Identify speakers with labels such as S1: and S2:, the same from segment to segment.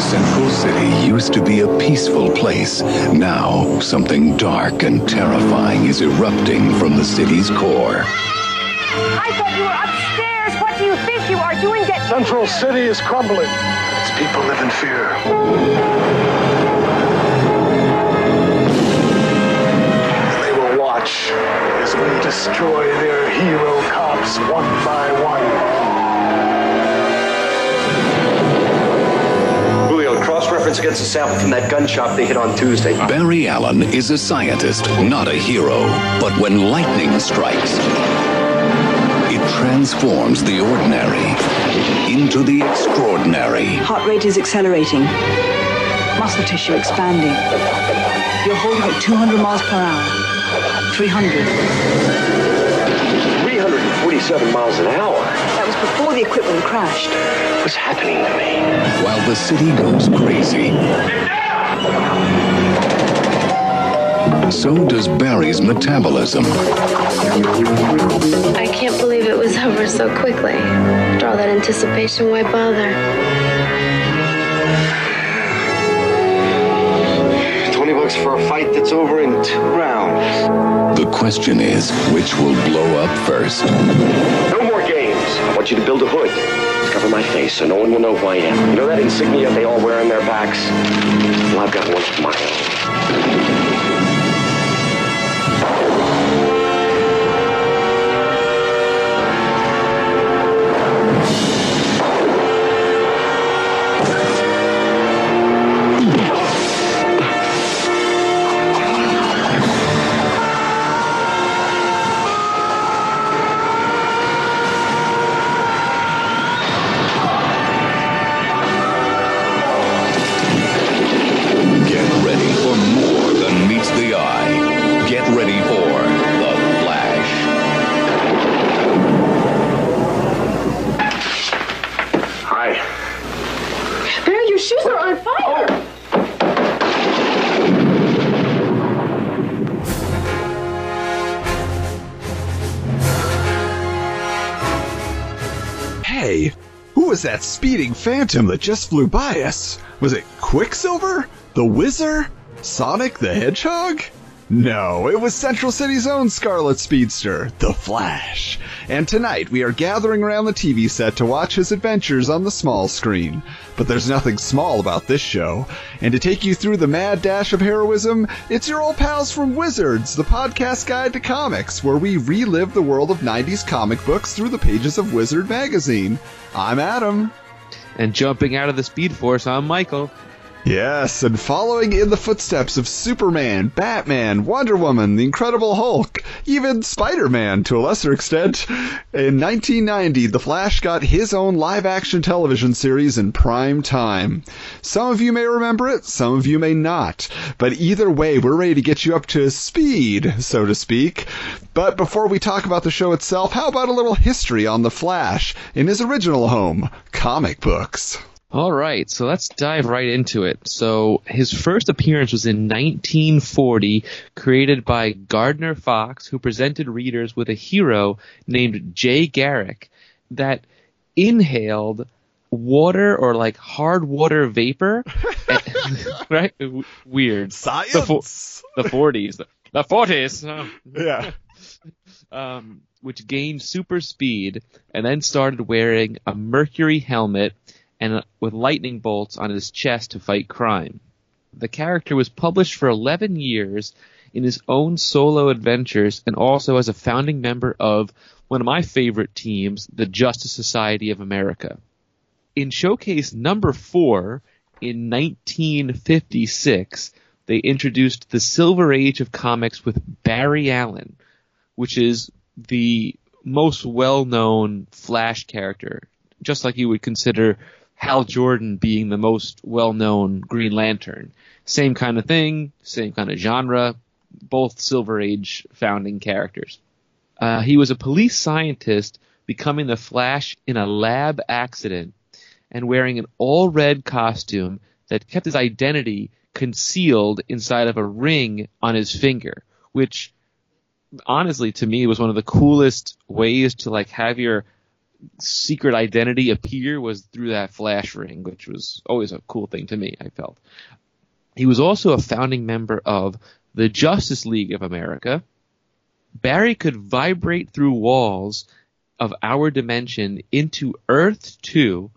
S1: Central City used to be a peaceful place. Now, something dark and terrifying is erupting from the city's core.
S2: I thought you were upstairs. What do you think you are doing? Get
S3: Central City is crumbling. Its people live in fear. They will watch as we destroy their hero cops one by one.
S4: Julio, cross-reference against a sample from that gun shop they hit on Tuesday.
S1: Barry Allen is a scientist, not a hero. But when lightning strikes, it transforms the ordinary into the extraordinary.
S5: Heart rate is accelerating. Muscle tissue expanding. You're holding at 200 miles per hour. 300.
S4: 347 miles an hour.
S5: That was before the equipment crashed.
S4: What's happening to me?
S1: While the city goes crazy, so does Barry's metabolism.
S6: I can't believe it was over so quickly. After all that anticipation, why bother?
S4: 20 for a fight that's over in two rounds.
S1: The question is, which will blow up first?
S4: No more games. I want you to build a hood. Cover my face so no one will know who I am. You know that insignia they all wear on their backs? Well, I've got one of my
S7: was that speeding phantom that just flew by us? Was it Quicksilver? The Whizzer? Sonic the Hedgehog? No, it was Central City's own Scarlet Speedster, the Flash. And tonight we are gathering around the TV set to watch his adventures on the small screen. But there's nothing small about this show. And to take you through the mad dash of heroism, it's your old pals from Wizards, the podcast guide to comics, where we relive the world of 90s comic books through the pages of Wizard magazine. I'm Adam.
S8: And jumping out of the Speed Force, I'm Michael.
S7: Yes, and following in the footsteps of Superman, Batman, Wonder Woman, the Incredible Hulk, even Spider Man to a lesser extent. In 1990, The Flash got his own live action television series in prime time. Some of you may remember it, some of you may not. But either way, we're ready to get you up to speed, so to speak. But before we talk about the show itself, how about a little history on The Flash in his original home, comic books?
S8: All right, so let's dive right into it. So his first appearance was in 1940, created by Gardner Fox, who presented readers with a hero named Jay Garrick that inhaled water or like hard water vapor, right? Weird.
S7: Science!
S8: The, fo- the 40s. The, the 40s. Oh.
S7: yeah.
S8: um, which gained super speed and then started wearing a mercury helmet and with lightning bolts on his chest to fight crime. The character was published for 11 years in his own solo adventures and also as a founding member of one of my favorite teams, the Justice Society of America. In showcase number four in 1956, they introduced the Silver Age of comics with Barry Allen, which is the most well-known Flash character, just like you would consider Hal Jordan being the most well-known Green Lantern. Same kind of thing, same kind of genre, both Silver Age founding characters. Uh, he was a police scientist becoming the Flash in a lab accident and wearing an all-red costume that kept his identity concealed inside of a ring on his finger, which honestly to me was one of the coolest ways to like have your secret identity appear was through that flash ring, which was always a cool thing to me, I felt. He was also a founding member of the Justice League of America. Barry could vibrate through walls of our dimension into Earth 2,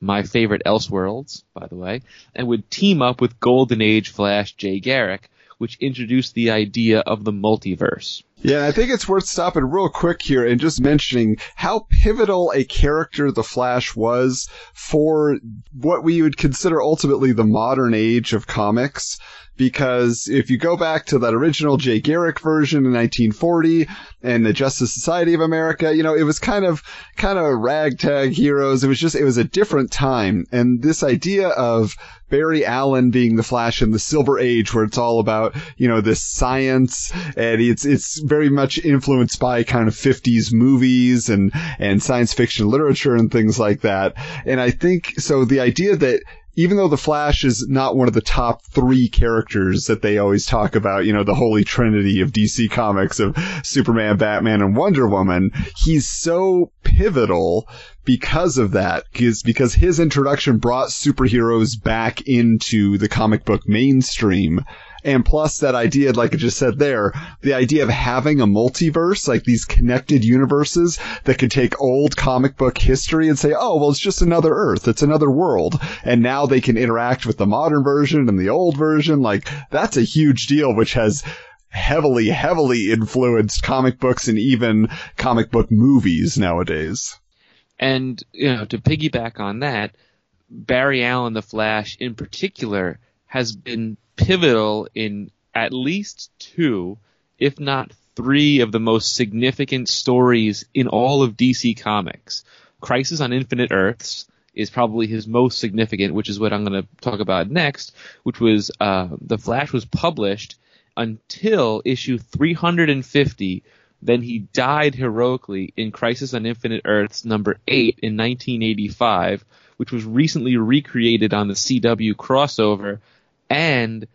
S8: my favorite Elseworlds, by the way, and would team up with Golden Age Flash Jay Garrick, which introduced the idea of the multiverse.
S7: Yeah, I think it's worth stopping real quick here and just mentioning how pivotal a character the Flash was for what we would consider ultimately the modern age of comics because if you go back to that original Jay Garrick version in 1940 and the Justice Society of America, you know, it was kind of, kind of ragtag heroes. It was just, it was a different time. And this idea of Barry Allen being the Flash in the Silver Age, where it's all about, you know, this science and it's, it's very much influenced by kind of 50s movies and, and science fiction literature and things like that. And I think, so the idea that even though the Flash is not one of the top three characters that they always talk about, you know, the holy trinity of DC comics of Superman, Batman, and Wonder Woman, he's so pivotal because of that, because, because his introduction brought superheroes back into the comic book mainstream and plus that idea, like I just said there, the idea of having a multiverse, like these connected universes that could take old comic book history and say, oh, well, it's just another Earth. It's another world. And now they can interact with the modern version and the old version. Like that's a huge deal, which has heavily, heavily influenced comic books and even comic book movies nowadays.
S8: And, you know, to piggyback on that, Barry Allen, the Flash in particular, has been pivotal in at least two, if not three, of the most significant stories in all of DC Comics. Crisis on Infinite Earths is probably his most significant, which is what I'm going to talk about next, which was uh, The Flash was published until issue 350. Then he died heroically in Crisis on Infinite Earths number 8 in 1985, which was recently recreated on the CW crossover and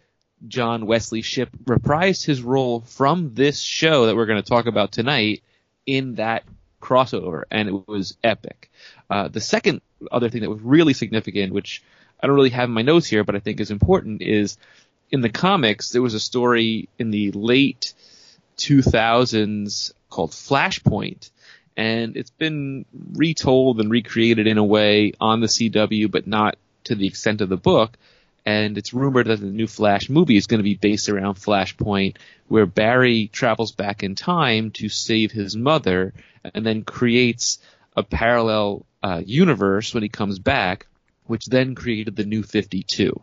S8: John Wesley Shipp reprised his role from this show that we're going to talk about tonight in that crossover, and it was epic. Uh, the second other thing that was really significant, which I don't really have in my notes here, but I think is important, is in the comics there was a story in the late 2000s called Flashpoint, and it's been retold and recreated in a way on the CW, but not to the extent of the book and it's rumored that the new Flash movie is going to be based around Flashpoint, where Barry travels back in time to save his mother, and then creates a parallel uh, universe when he comes back, which then created the New 52.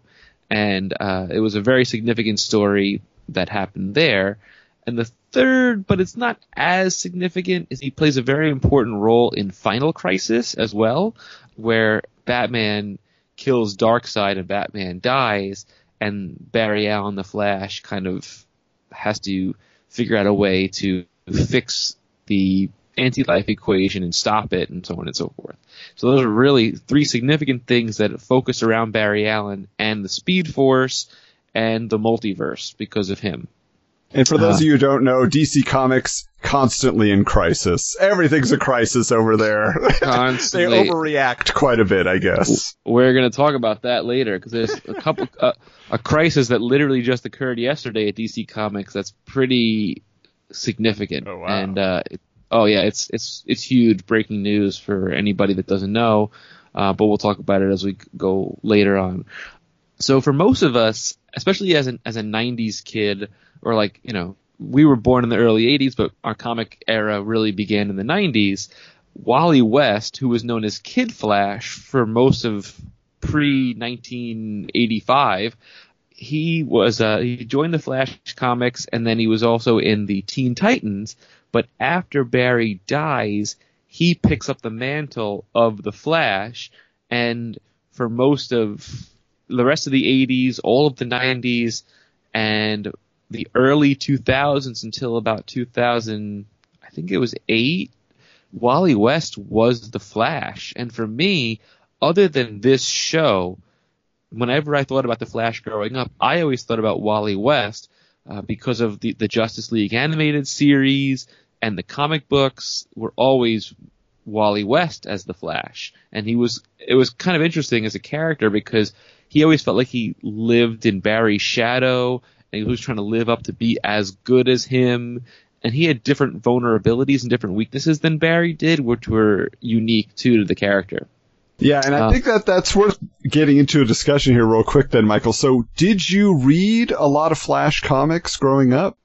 S8: And uh, it was a very significant story that happened there. And the third, but it's not as significant, is he plays a very important role in Final Crisis as well, where Batman kills Darkseid and Batman dies, and Barry Allen, the Flash, kind of has to figure out a way to fix the anti-life equation and stop it and so on and so forth. So those are really three significant things that focus around Barry Allen and the Speed Force and the multiverse because of him.
S7: And for those uh, of you who don't know, DC Comics constantly in crisis. Everything's a crisis over there. Constantly. they overreact quite a bit, I guess.
S8: We're going to talk about that later because there's a couple uh, a crisis that literally just occurred yesterday at DC Comics that's pretty significant.
S7: Oh wow.
S8: And uh, it, oh yeah, it's it's it's huge breaking news for anybody that doesn't know. Uh, but we'll talk about it as we go later on. So for most of us, especially as an as a '90s kid, or like you know we were born in the early 80s, but our comic era really began in the 90s. Wally West, who was known as Kid Flash for most of pre 1985, he was uh, he joined the Flash comics and then he was also in the Teen Titans. But after Barry dies, he picks up the mantle of the Flash, and for most of the rest of the 80s, all of the 90s, and the early 2000s until about 2000, I think it was eight, Wally West was the Flash. And for me, other than this show, whenever I thought about the Flash growing up, I always thought about Wally West uh, because of the, the Justice League animated series and the comic books were always Wally West as the Flash, and he was it was kind of interesting as a character because he always felt like he lived in Barry's shadow, and he was trying to live up to be as good as him. And he had different vulnerabilities and different weaknesses than Barry did, which were unique too to the character.
S7: Yeah, and I
S8: Uh,
S7: think that that's worth getting into a discussion here real quick then, Michael. So, did you read a lot of Flash comics growing up?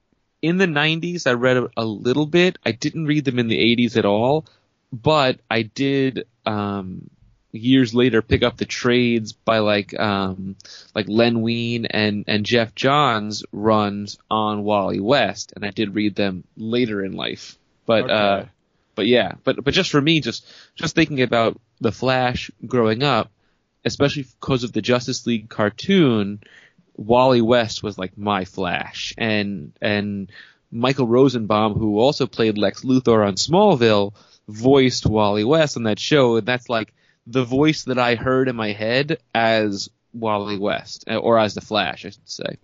S8: in the 90s, I read a, a little bit. I didn't read them in the 80s at all, but I did um, years later pick up the trades by like um, like Len Wein and and Geoff Johns runs on Wally West, and I did read them later in life. But uh, but yeah, but but just for me, just just thinking about the Flash growing up, especially because of the Justice League cartoon, Wally West was like my Flash, and and Michael Rosenbaum, who also played Lex Luthor on Smallville, voiced Wally West on that show, and that's like the voice that I heard in my head as Wally West, uh, or as the Flash, I should say.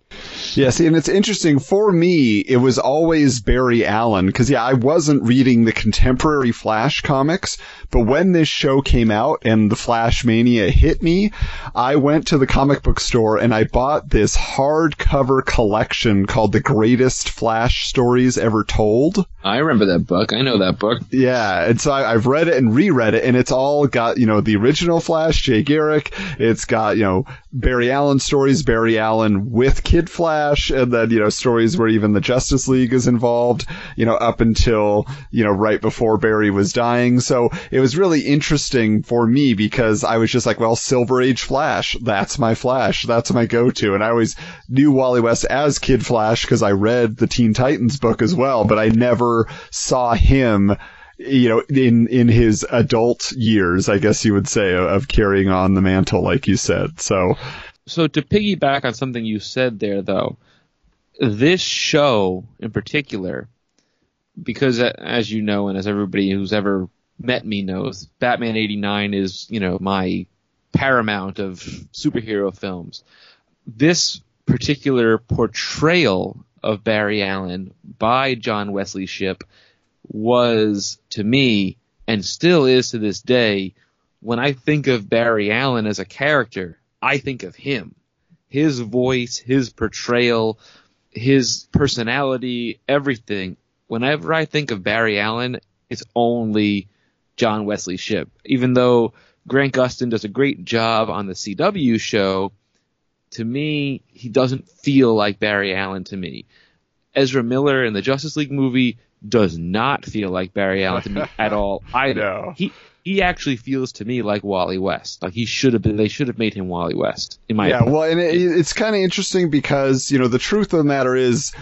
S7: Yeah, see, and it's interesting for me. It was always Barry Allen because yeah, I wasn't reading the contemporary Flash comics, but when this show came out and the Flash mania hit me, I went to the comic book store and I bought this hardcover collection called "The Greatest Flash Stories Ever Told."
S8: I remember that book. I know that book.
S7: Yeah, and so I, I've read it and reread it, and it's all got you know the original Flash, Jay Garrick. It's got you know Barry Allen stories, Barry Allen with Kid Flash, and then you know stories where even the Justice League is involved. You know up until you know right before Barry was dying. So it was really interesting for me because I was just like, well, Silver Age Flash, that's my Flash, that's my go-to, and I always knew Wally West as Kid Flash because I read the Teen Titans book as well, but I never saw him you know, in in his adult years, I guess you would say, of carrying on the mantle, like you said. So,
S8: So to piggyback on something you said there, though, this show in particular, because as you know, and as everybody who's ever met me knows, Batman '89 is you know my paramount of superhero films. This particular portrayal of Barry Allen by John Wesley Shipp was to me and still is to this day when I think of Barry Allen as a character, I think of him. His voice, his portrayal, his personality, everything. Whenever I think of Barry Allen, it's only John Wesley Shipp. Even though Grant Gustin does a great job on the CW show, to me, he doesn't feel like Barry Allen to me. Ezra Miller in the Justice League movie does not feel like Barry Allen to me at all I
S7: No.
S8: He he actually feels to me like Wally West. Like he should have been. They should have made him Wally West. In my
S7: yeah,
S8: opinion.
S7: well, and it, it's kind of interesting because, you know, the truth of the matter is,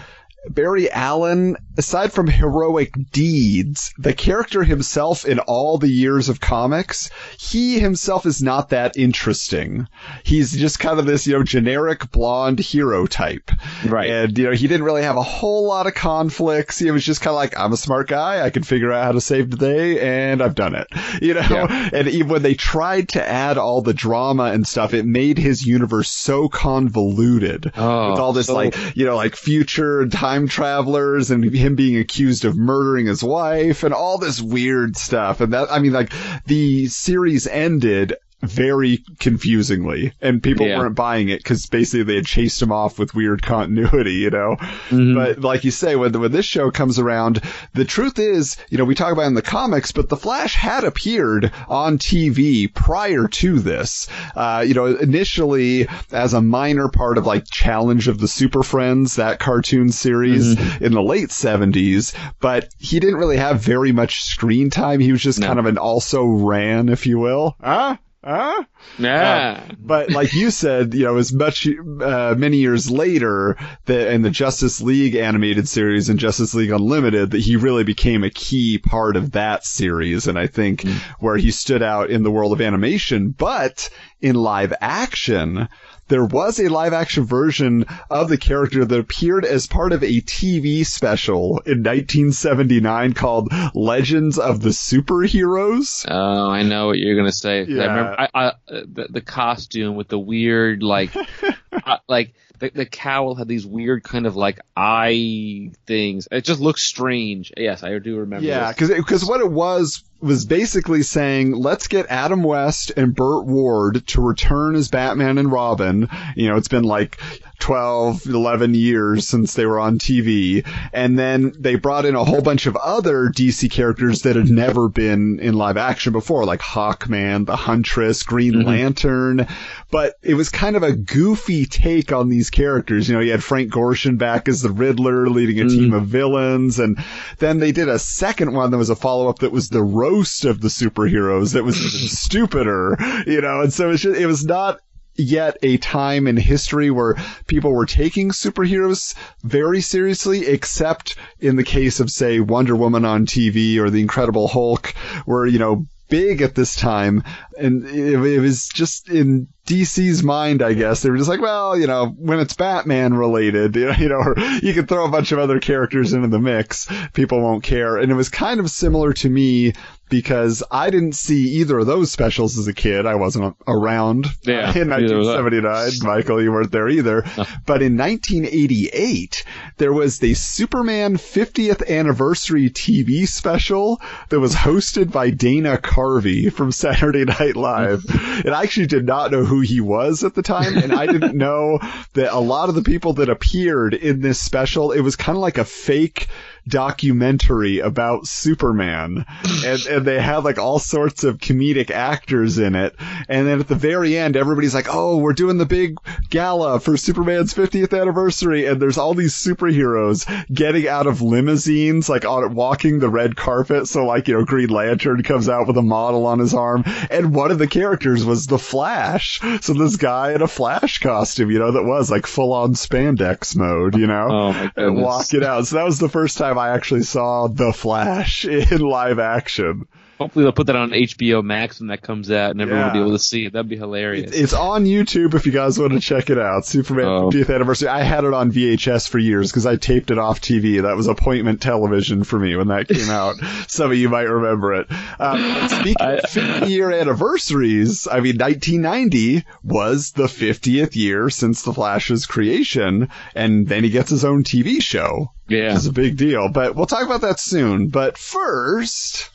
S7: Barry Allen, aside from heroic deeds, the character himself in all the years of comics, he himself is not that interesting. He's just kind of this, you know, generic blonde hero type.
S8: Right.
S7: And, you know, he didn't really have a whole lot of conflicts. He was just kind of like, I'm a smart guy. I can figure out how to save the day and I've done it. You know,
S8: Yeah.
S7: and even when they tried to add all the drama and stuff, it made his universe so convoluted
S8: Oh,
S7: with all this
S8: so-
S7: like, you know, like future time travelers and him being accused of murdering his wife and all this weird stuff. And that, I mean, like the series ended very confusingly and people
S8: Yeah.
S7: weren't buying it because basically they had chased him off with weird continuity, you know?
S8: Mm-hmm.
S7: But like you say, when, when this show comes around, the truth is, you know, we talk about in the comics, but the Flash had appeared on TV prior to this. Uh, you know, initially as a minor part of like Challenge of the Super Friends, that cartoon series in the late 70s, but he didn't really have very much screen time. He was just
S8: No.
S7: kind of an also ran, if you will. Huh? Huh?
S8: yeah.
S7: But like you said, you know, as much uh, many years later, that in the Justice League animated series and Justice League Unlimited, that he really became a key part of that series, and I think where he stood out in the world of animation. But in live action, there was a live action version of the character that appeared as part of a TV special in 1979 called Legends of the Superheroes.
S8: Oh, I know what you're gonna say. I
S7: Yeah.
S8: remember I, I, the, the costume with the weird like, uh, like the, the cowl had these weird kind of like eye things. It just looks strange. Yes, I do remember.
S7: Yeah,
S8: this.
S7: because what it was was basically saying, let's get Adam West and Burt Ward to return as Batman and Robin. You know, it's been like 12, 11 years since they were on TV. And then they brought in a whole bunch of other DC characters that had never been in live action before, like Hawkman, the Huntress, Green
S8: Mm-hmm.
S7: Lantern. But it was kind of a goofy take on these characters. You know, you had Frank Gorshin back as the Riddler leading a team of villains. And then they did a second one that was a follow up that was the roast of the superheroes that was even stupider, you know, and so it's just, it was not yet a time in history where people were taking superheroes very seriously, except in the case of, say, Wonder Woman on TV or The Incredible Hulk, where, you know, big at this time. And it, it was just in DC's mind, I guess. They were just like, well, you know, when it's Batman related, you know, or you can throw a bunch of other characters into the mix, people won't care. And it was kind of similar to me because I didn't see either of those specials as a kid. I wasn't around
S8: Yeah,
S7: in
S8: neither was I.
S7: 1979. Michael, you weren't there either. But in 1988, there was the Superman 50th anniversary TV special that was hosted by Dana Carvey from Saturday Night Live. and I actually did not know who he was at the time. And I didn't know that a lot of the people that appeared in this special, it was kind of like a fake documentary about Superman. And, and they had like all sorts of comedic actors in it. And then at the very end, everybody's like, oh, we're doing the big gala for Superman's 50th anniversary. And there's all these superheroes getting out of limousines, like on walking the red carpet. So like, you know, Green Lantern comes out with a model on his arm. And one of the characters was the Flash. So this guy in a Flash costume, you know, that was like full on spandex mode, you know?
S8: Oh,
S7: and
S8: goodness.
S7: walk it out. So that was the first time I actually saw The Flash in live action.
S8: Hopefully they'll put that on HBO Max when that comes out, and everyone will be able to see it. That'd be hilarious.
S7: It's on YouTube if you guys want to check it out. Superman
S8: Oh.
S7: 50th anniversary. I had it on VHS for years because I taped it off TV. That was appointment television for me when that came out. Some of you might remember it. Um, speaking of 50 year anniversaries, I mean, 1990 was the 50th year since The Flash's creation, and then he gets his own TV show.
S8: Yeah.
S7: Which is a big deal. But we'll talk about that soon. But first.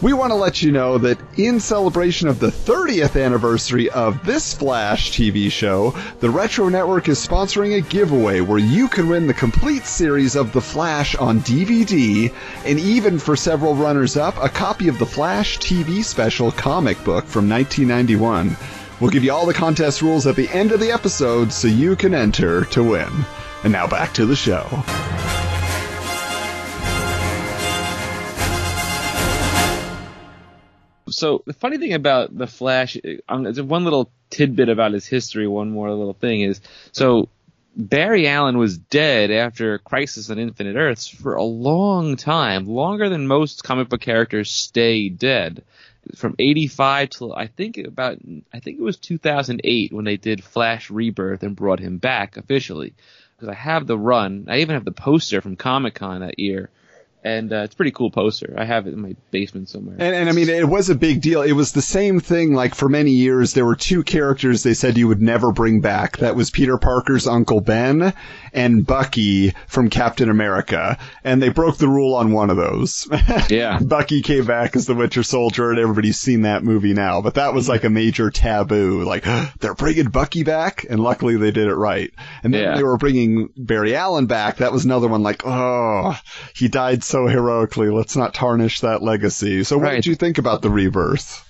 S7: We want to let you know that in celebration of the 30th anniversary of this Flash TV show, the Retro Network is sponsoring a giveaway where you can win the complete series of The Flash on DVD, and even for several runners up, a copy of the Flash TV special comic book from 1991. We'll give you all the contest rules at the end of the episode so you can enter to win. And now back to the show.
S8: So the funny thing about the Flash, um, there's one little tidbit about his history. One more little thing is so Barry Allen was dead after Crisis on Infinite Earths for a long time, longer than most comic book characters stay dead. From 85 till I think about I think it was 2008 when they did Flash Rebirth and brought him back officially. Because I have the run, I even have the poster from Comic Con that year, and uh, it's a pretty cool poster. I have it in my basement somewhere.
S7: And, and I mean, it was a big deal. It was the same thing. Like for many years, there were two characters they said you would never bring back. That was Peter Parker's Uncle Ben and Bucky from Captain America. And they broke the rule on one of those.
S8: Yeah.
S7: Bucky came back as the Winter Soldier, and everybody's seen that movie now. But that was like a major taboo. Like they're bringing Bucky back, and luckily they did it right. And then
S8: Yeah.
S7: they were bringing Barry Allen back. That was another one. Like, oh, he died so heroically. Let's not tarnish that legacy. So, what
S8: Right.
S7: did you think about the rebirth?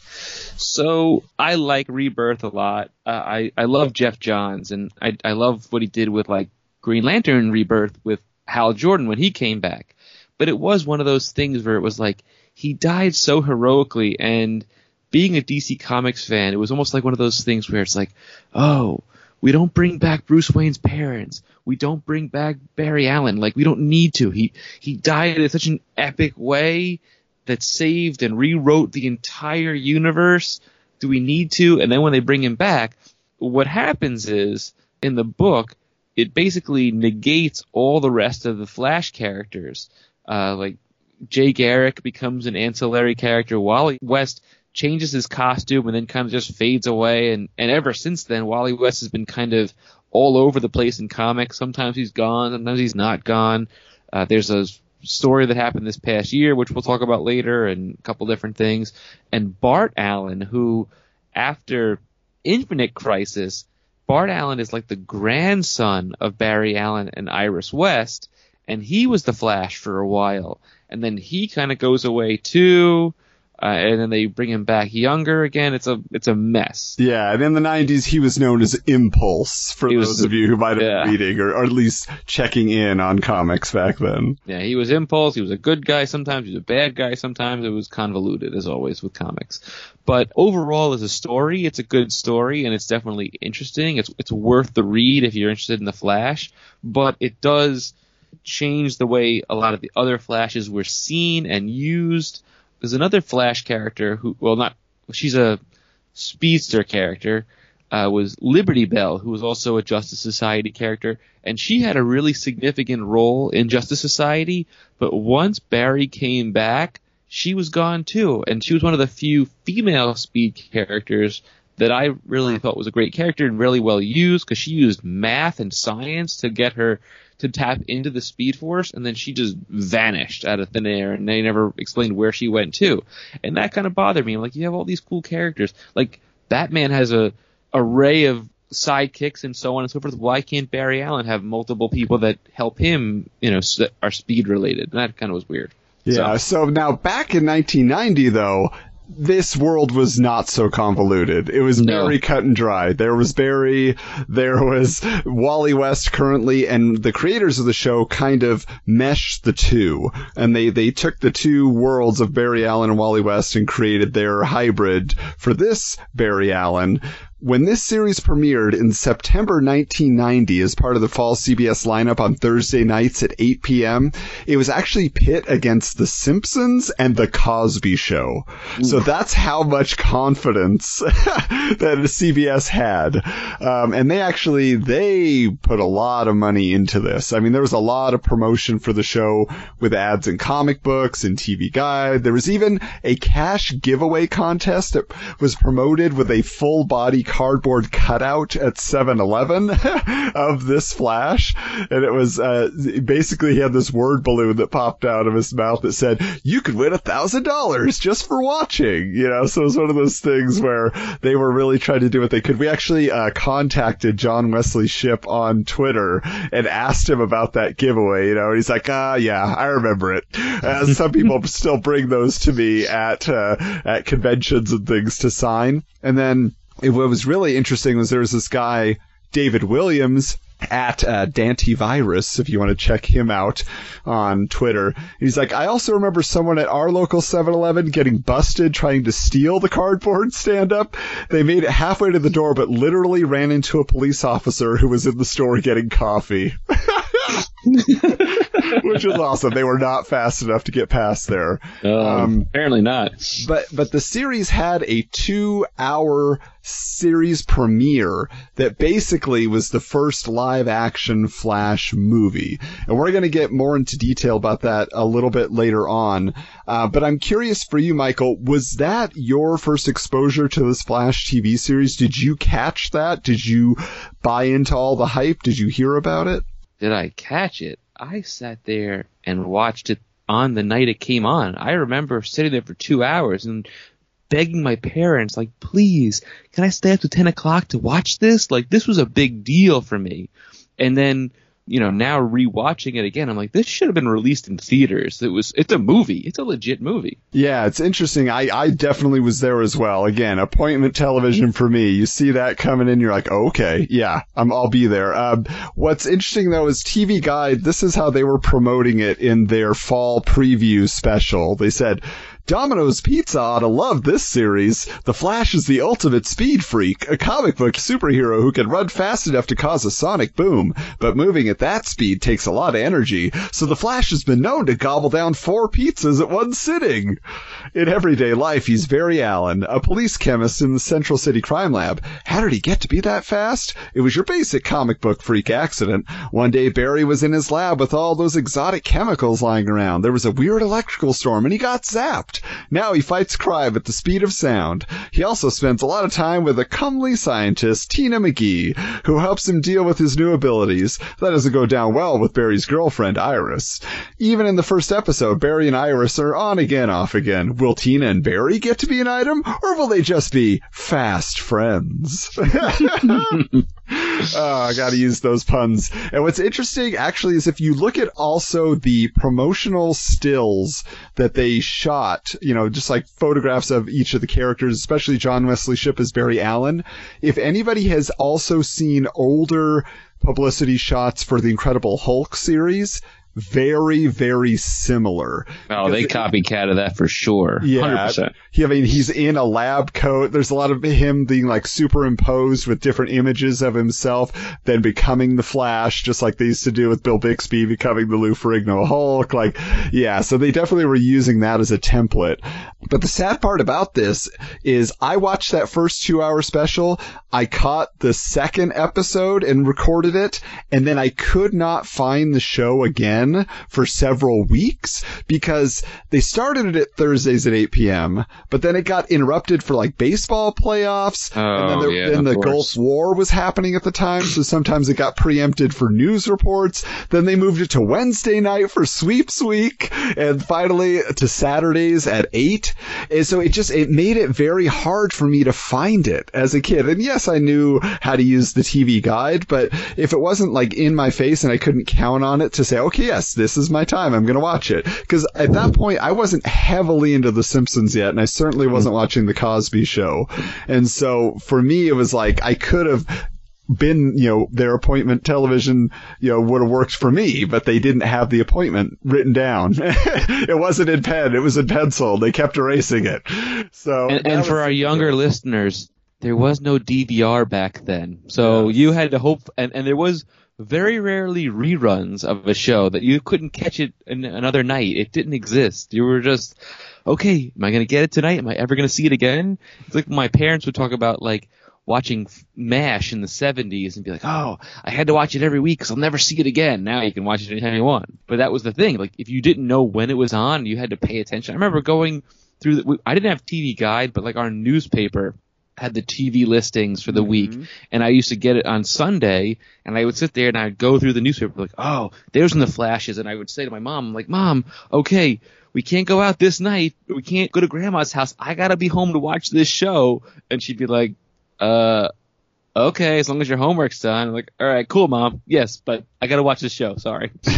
S8: So I like Rebirth a lot. Uh, I I love Geoff Johns, and I I love what he did with like Green Lantern Rebirth with Hal Jordan when he came back. But it was one of those things where it was like he died so heroically, and being a DC Comics fan, it was almost like one of those things where it's like, oh, we don't bring back Bruce Wayne's parents. We don't bring back Barry Allen. Like we don't need to. He he died in such an epic way that saved and rewrote the entire universe. Do we need to? And then when they bring him back, what happens is in the book, it basically negates all the rest of the Flash characters. Uh, like Jay Garrick becomes an ancillary character. Wally West changes his costume and then kind of just fades away. And, and ever since then, Wally West has been kind of all over the place in comics. Sometimes he's gone, sometimes he's not gone. Uh, there's a story that happened this past year, which we'll talk about later, and a couple different things. And Bart Allen, who after Infinite Crisis, Bart Allen is like the grandson of Barry Allen and Iris West, and he was the Flash for a while. And then he kind of goes away too. Uh, and then they bring him back younger again. It's a it's a mess.
S7: Yeah, and in the '90s, he was known as Impulse. For
S8: was
S7: those of you who might have
S8: yeah.
S7: been reading or, or at least checking in on comics back then.
S8: Yeah, he was impulse. He was a good guy. Sometimes he was a bad guy. Sometimes it was convoluted, as always with comics. But overall, as a story, it's a good story, and it's definitely interesting. It's it's worth the read if you're interested in the Flash. But it does change the way a lot of the other Flashes were seen and used. There's another Flash character who, well, not she's a speedster character. Uh, was Liberty Bell, who was also a Justice Society character, and she had a really significant role in Justice Society. But once Barry came back, she was gone too, and she was one of the few female speed characters that I really thought was a great character and really well used because she used math and science to get her to tap into the Speed Force, and then she just vanished out of thin air, and they never explained where she went to, and that kind of bothered me. I'm like, you have all these cool characters, like Batman has a array of sidekicks and so on and so forth. Why can't Barry Allen have multiple people that help him, you know, are speed related? And that kind of was weird.
S7: Yeah. So, now back in 1990, though, this world was not so convoluted. It was
S8: No.
S7: very cut and dry. There was Barry, there was Wally West currently, and the creators of the show kind of meshed the two. And they, they took the two worlds of Barry Allen and Wally West and created their hybrid for this Barry Allen. When this series premiered in September 1990 as part of the fall CBS lineup on Thursday nights at 8 p.m., it was actually pit against The Simpsons and The Cosby Show. So that's how much confidence that CBS had. Um, and they actually, they put a lot of money into this. I mean, there was a lot of promotion for the show with ads in comic books and TV Guide. There was even a cash giveaway contest that was promoted with a full body cardboard cutout at 7-Eleven of this Flash. And it was, uh, basically he had this word balloon that popped out of his mouth that said, you could win a thousand dollars just for watching, you know? So it was one of those things where they were really trying to do what they could. We actually, uh, contacted John Wesley Shipp on Twitter and asked him about that giveaway, you know, and he's like, ah, yeah, I remember it. Uh, some people still bring those to me at, uh, at conventions and things to sign. And then it, what was really interesting was there was this guy, David Williams, at uh, Dante Virus, if you want to check him out on Twitter. He's like, I also remember someone at our local 7-Eleven getting busted trying to steal the cardboard stand-up. They made it halfway to the door, but literally ran into a police officer who was in the store getting coffee. Which was awesome. They were not fast enough to get past there.
S8: Um, apparently not.
S7: But but the series had a two hour series premiere that basically was the first live action Flash movie. And we're going to get more into detail about that a little bit later on. Uh, but I'm curious for you, Michael, was that your first exposure to this Flash TV series? Did you catch that? Did you buy into all the hype? Did you hear about it?
S8: Did I catch it? I sat there and watched it on the night it came on. I remember sitting there for two hours and begging my parents, like, please, can I stay up to 10 o'clock to watch this? Like, this was a big deal for me. And then, you know, now rewatching it again, I'm like, this should have been released in theaters. It was, it's a movie. It's a legit movie.
S7: Yeah, it's interesting. I, I definitely was there as well. Again, appointment television for me. You see that coming in, you're like, oh, okay, yeah, I'm, I'll be there. Um, what's interesting though is TV Guide. This is how they were promoting it in their fall preview special. They said, Domino's Pizza ought to love this series. The Flash is the ultimate speed freak, a comic book superhero who can run fast enough to cause a sonic boom, but moving at that speed takes a lot of energy, so the Flash has been known to gobble down four pizzas at one sitting. In everyday life, he's Barry Allen, a police chemist in the Central City Crime Lab. How did he get to be that fast? It was your basic comic book freak accident. One day, Barry was in his lab with all those exotic chemicals lying around. There was a weird electrical storm, and he got zapped. Now he fights crime at the speed of sound. He also spends a lot of time with a comely scientist, Tina McGee, who helps him deal with his new abilities. That doesn't go down well with Barry's girlfriend, Iris. Even in the first episode, Barry and Iris are on again, off again. Will Tina and Barry get to be an item, or will they just be fast friends? oh, I gotta use those puns. And what's interesting actually is if you look at also the promotional stills that they shot, you know, just like photographs of each of the characters, especially John Wesley Shipp as Barry Allen. If anybody has also seen older publicity shots for the Incredible Hulk series, very, very similar.
S8: Oh, they copycatted that for sure.
S7: Yeah.
S8: 100%.
S7: He, I mean, he's in a lab coat. There's a lot of him being like superimposed with different images of himself, then becoming the Flash, just like they used to do with Bill Bixby becoming the Lou Ferrigno Hulk. Like, yeah, so they definitely were using that as a template. But the sad part about this is I watched that first two hour special. I caught the second episode and recorded it, and then I could not find the show again for several weeks because they started it at Thursdays at 8 p.m., but then it got interrupted for like baseball playoffs, and then,
S8: Oh,
S7: there,
S8: yeah,
S7: then the
S8: course.
S7: Gulf War was happening at the time, so sometimes it got preempted for news reports. Then they moved it to Wednesday night for sweeps week, and finally to Saturdays at 8. And so it just, it made it very hard for me to find it as a kid. And yes, I knew how to use the TV guide, but if it wasn't like in my face and I couldn't count on it to say, okay, yes, this is my time, I'm going to watch it. Because at that point, I wasn't heavily into The Simpsons yet, and I certainly mm-hmm. wasn't watching The Cosby Show. And so for me, it was like, I could have been, you know, their appointment television, you know, would have worked for me, but they didn't have the appointment written down. it wasn't in pen, it was in pencil. They kept erasing it. So,
S8: And, and for
S7: was-
S8: our younger listeners, there was no DVR back then. So you had to hope, and, and there was very rarely reruns of a show that you couldn't catch it another night. It didn't exist. You were just, okay, am I going to get it tonight? Am I ever going to see it again? It's like my parents would talk about like watching MASH in the 70s and be like, oh, I had to watch it every week because I'll never see it again. Now you can watch it anytime you want. But that was the thing. Like if you didn't know when it was on, you had to pay attention. I remember going through the, I didn't have TV guide, but like our newspaper had the TV listings for the week, and I used to get it on Sunday, and I would sit there and I'd go through the newspaper like, oh, there's in the flashes, and I would say to my mom, like, mom, okay, we can't go out this night, we can't go to grandma's house, I gotta be home to watch this show, and she'd be like, uh, okay, as long as your homework's done, I'm like, all right, cool, mom, yes, but I gotta watch this show, sorry.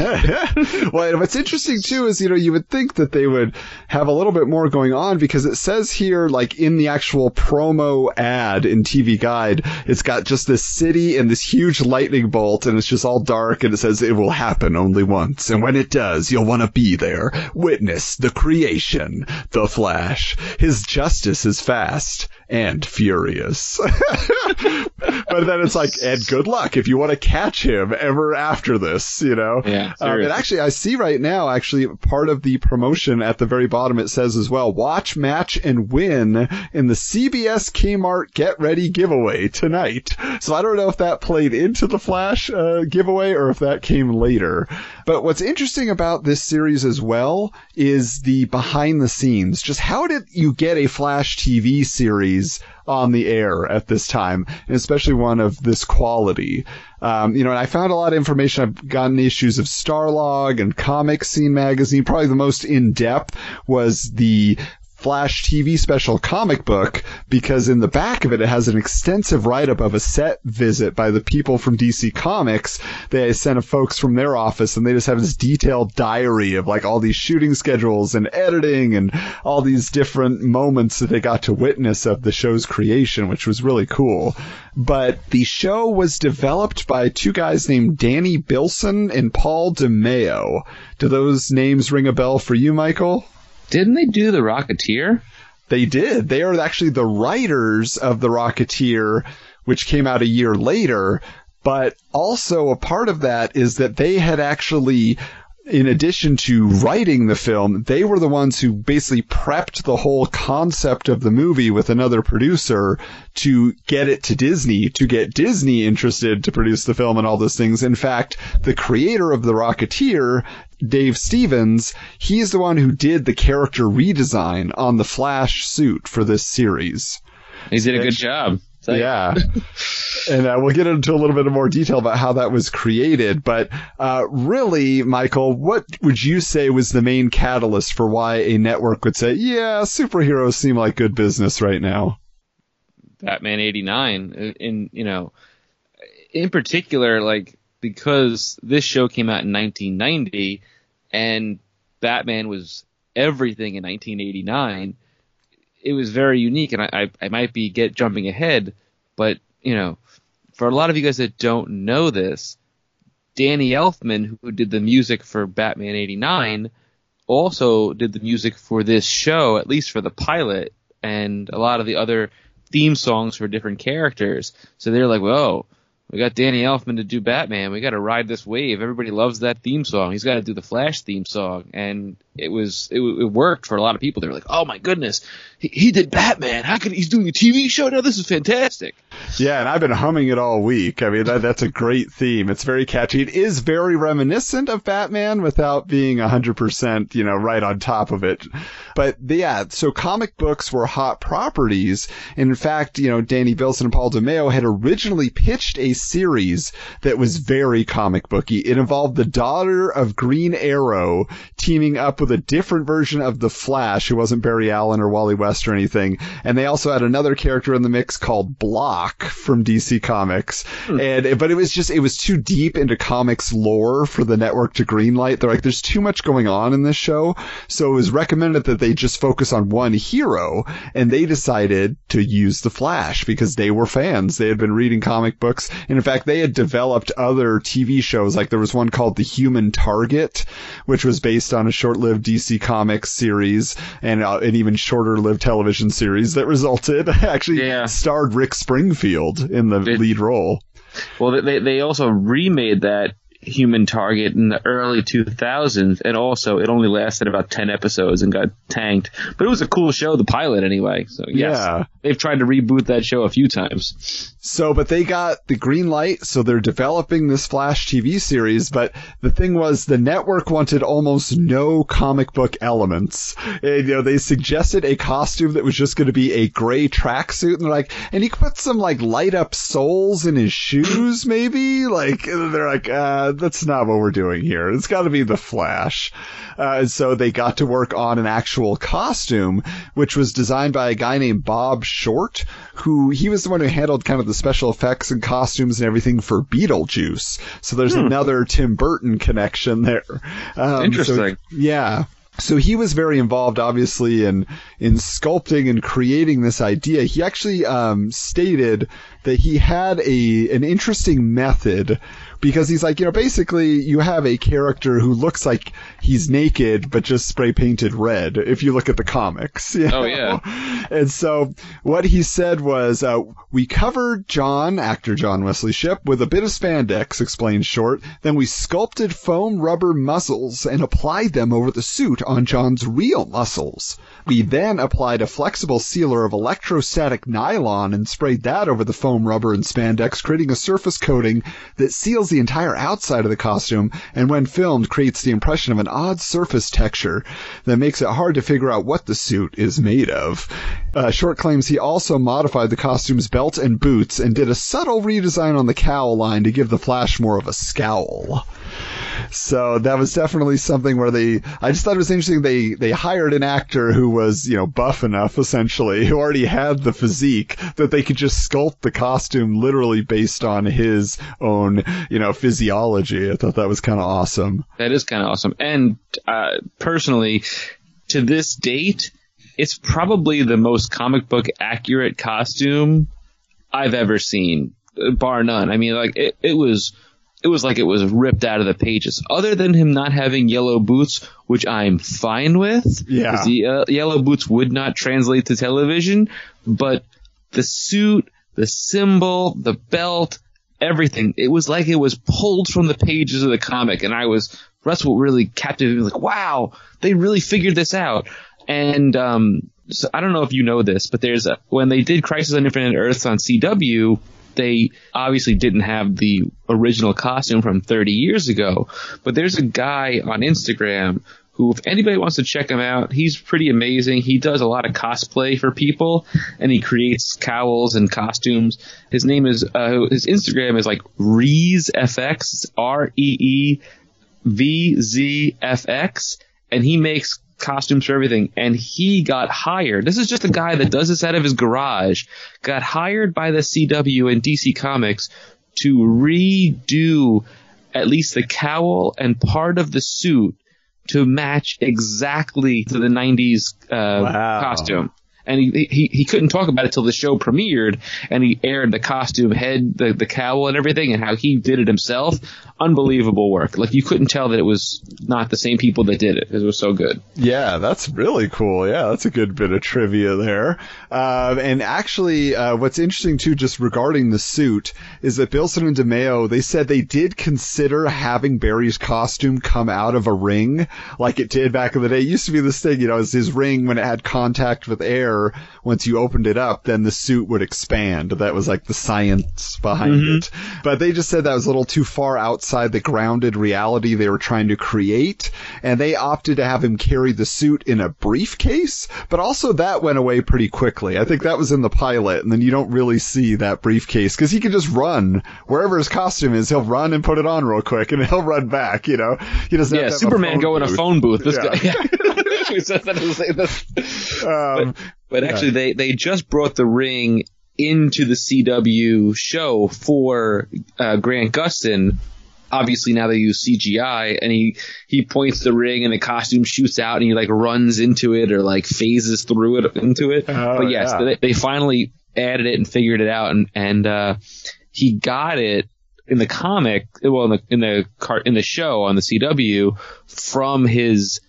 S7: well, what's interesting too is, you know, you would think that they would have a little bit more going on because it says here, like in the actual promo ad in TV Guide, it's got just this city and this huge lightning bolt and it's just all dark and it says it will happen only once. And when it does, you'll want to be there. Witness the creation, the Flash. His justice is fast and furious. but then it's like, and good luck if you want to catch him ever after this, you know?
S8: Yeah,
S7: Um, and actually, I see right now, actually, part of the promotion at the very bottom, it says as well, watch, match, and win in the CBS Kmart Get Ready giveaway tonight. So I don't know if that played into the Flash uh, giveaway or if that came later. But what's interesting about this series as well is the behind the scenes. Just how did you get a Flash TV series on the air at this time, and especially one of this quality. Um, you know, and I found a lot of information. I've gotten issues of Starlog and Comic Scene magazine. Probably the most in depth was the Flash TV special comic book because in the back of it, it has an extensive write up of a set visit by the people from DC Comics. They sent a folks from their office and they just have this detailed diary of like all these shooting schedules and editing and all these different moments that they got to witness of the show's creation, which was really cool. But the show was developed by two guys named Danny Bilson and Paul DeMeo. Do those names ring a bell for you, Michael?
S8: Didn't they do the Rocketeer?
S7: They did. They are actually the writers of The Rocketeer, which came out a year later. But also a part of that is that they had actually in addition to writing the film, they were the ones who basically prepped the whole concept of the movie with another producer to get it to Disney, to get Disney interested to produce the film and all those things. In fact, the creator of The Rocketeer, Dave Stevens, he's the one who did the character redesign on the Flash suit for this series.
S8: He did a good job. So,
S7: Yeah. and uh, we'll get into a little bit of more detail about how that was created. But uh, really, Michael, what would you say was the main catalyst for why a network would say, yeah, superheroes seem like good business right now?
S8: Batman 89 uh, in you know in particular like because this show came out in 1990 and Batman was everything in 1989 it was very unique and I, I, I might be get jumping ahead but you know for a lot of you guys that don't know this Danny Elfman who did the music for Batman 89 also did the music for this show at least for the pilot and a lot of the other theme songs for different characters. So they're like, whoa, we got Danny Elfman to do Batman. We got to ride this wave. Everybody loves that theme song. He's got to do the Flash theme song, and it was it, it worked for a lot of people. They were like, oh my goodness, he, did Batman. How could he's doing a TV show now? This is fantastic.
S7: Yeah, and I've been humming it all week. I mean, that, that's a great theme. It's very catchy. It is very reminiscent of Batman without being 100%, you know, right on top of it. But yeah, so comic books were hot properties. And in fact, you know, Danny Bilson and Paul DeMeo had originally pitched a series that was very comic booky. It involved the daughter of Green Arrow teaming up with a different version of the Flash, who wasn't Barry Allen or Wally West or anything. And they also had another character in the mix called Block from DC Comics. And, but it was just, it was too deep into comics lore for the network to greenlight. They're like, there's too much going on in this show. So it was recommended that they just focus on one hero. And they decided to use the Flash because they were fans. They had been reading comic books. And in fact, they had developed other TV shows. Like there was one called The Human Target, which was based on a short-lived DC Comics series and uh, an even shorter-lived television series that resulted actually
S8: Yeah.
S7: starred Rick Springfield in the
S8: It-
S7: lead role.
S8: Well, they they also remade that Human Target in the early 2000s, and also it only lasted about 10 episodes and got tanked. But it was a cool show, the pilot anyway. So yes,
S7: Yeah.
S8: they've tried to reboot that show a few times.
S7: So, but they got the green light, so they're developing this Flash TV series. But the thing was, the network wanted almost no comic book elements. And, you know, they suggested a costume that was just going to be a gray tracksuit, and they're like, and he could put some like light up soles in his shoes, maybe. Like, they're like, uh, that's not what we're doing here. It's got to be the Flash. Uh, and so they got to work on an actual costume, which was designed by a guy named Bob Short, who he was the one who handled kind of the special effects and costumes and everything for Beetlejuice. So there's another Tim Burton connection there. Um, so-
S8: Interesting.
S7: yeah. So he was very involved, obviously, in in sculpting and creating this idea. He actually um, stated that he had a an interesting method because he's like, you know, basically you have a character who looks like he's naked but just spray painted red. If you look at the comics, you
S8: Oh, yeah.
S7: And so what he said was, uh, we covered John, actor John Wesley Shipp, with a bit of spandex, explained Short. Then we sculpted foam rubber muscles and applied them over the suit on John's real muscles. We then applied a flexible sealer of electrostatic nylon and sprayed that over the foam rubber and spandex, creating a surface coating that seals the entire outside of the costume and when filmed creates the impression of an odd surface texture that makes it hard to figure out what the suit is made of. Uh, Short claims he also modified the costume's belt and boots and did a subtle redesign on the cowl line to give the Flash more of a scowl. So that was definitely something where they, I just thought it was interesting. They, they hired an actor who was, you know, buff enough essentially, who already had the physique that they could just sculpt the costume literally based on his own, you know, physiology. I thought that was kind of awesome.
S8: That is kind of awesome. And uh, personally, to this date, it's probably the most comic book accurate costume I've ever seen, bar none. I mean, like it, it was. It was like it was ripped out of the pages. Other than him not having yellow boots, which I'm fine with.
S7: Yeah.
S8: The uh, yellow boots would not translate to television, but the suit, the symbol, the belt, everything. It was like it was pulled from the pages of the comic, and I was that's what really captivated me. Like, wow, they really figured this out. And um, so I don't know if you know this, but there's a, when they did Crisis on Infinite Earths on CW, they obviously didn't have the original costume from 30 years ago. But there's a guy on Instagram who, if anybody wants to check him out, he's pretty amazing. He does a lot of cosplay for people, and he creates cowls and costumes. His name is uh, his Instagram is like ReezeFX, R E E V Z F X, and he makes costumes for everything. And he got hired. This is just a guy that does this out of his garage. Got hired by the CW and DC Comics to redo at least the cowl and part of the suit to match exactly to the 90s uh,
S7: Wow.
S8: costume. And he, he he couldn't talk about it till the show premiered, and he aired the costume head, the the cowl, and everything, and how he did it himself. Unbelievable work! Like you couldn't tell that it was not the same people that did it. It was so good.
S7: Yeah, that's really cool. Yeah, that's a good bit of trivia there. Um, and actually, uh, what's interesting too, just regarding the suit, is that Bilson and DeMeo, they said they did consider having Barry's costume come out of a ring, like it did back in the day. It used to be this thing, you know, as his ring when it had contact with air, once you opened it up, then the suit would expand. That was like the science behind it. But they just said that was a little too far outside the grounded reality they were trying to create, and they opted to have him carry the suit in a briefcase, but also that went away pretty quickly. I think that was in the pilot, and then you don't really see that briefcase because he can just run wherever his costume is. He'll run and put it on real quick, and he'll run back. You know, he doesn't. have
S8: Yeah, Superman go in a phone booth. This
S7: Yeah.
S8: guy. Yeah. He says that as a- that's-
S7: Um,
S8: But actually, they they just brought the ring into the CW show for uh, Grant Gustin. Obviously, now they use CGI, and he he points the ring, and the costume shoots out, and he like runs into it or like phases through it into it.
S7: Oh,
S8: but yes,
S7: yeah.
S8: they, they finally added it and figured it out, and and uh, he got it in the comic, well, in the in the car in the show on the CW from his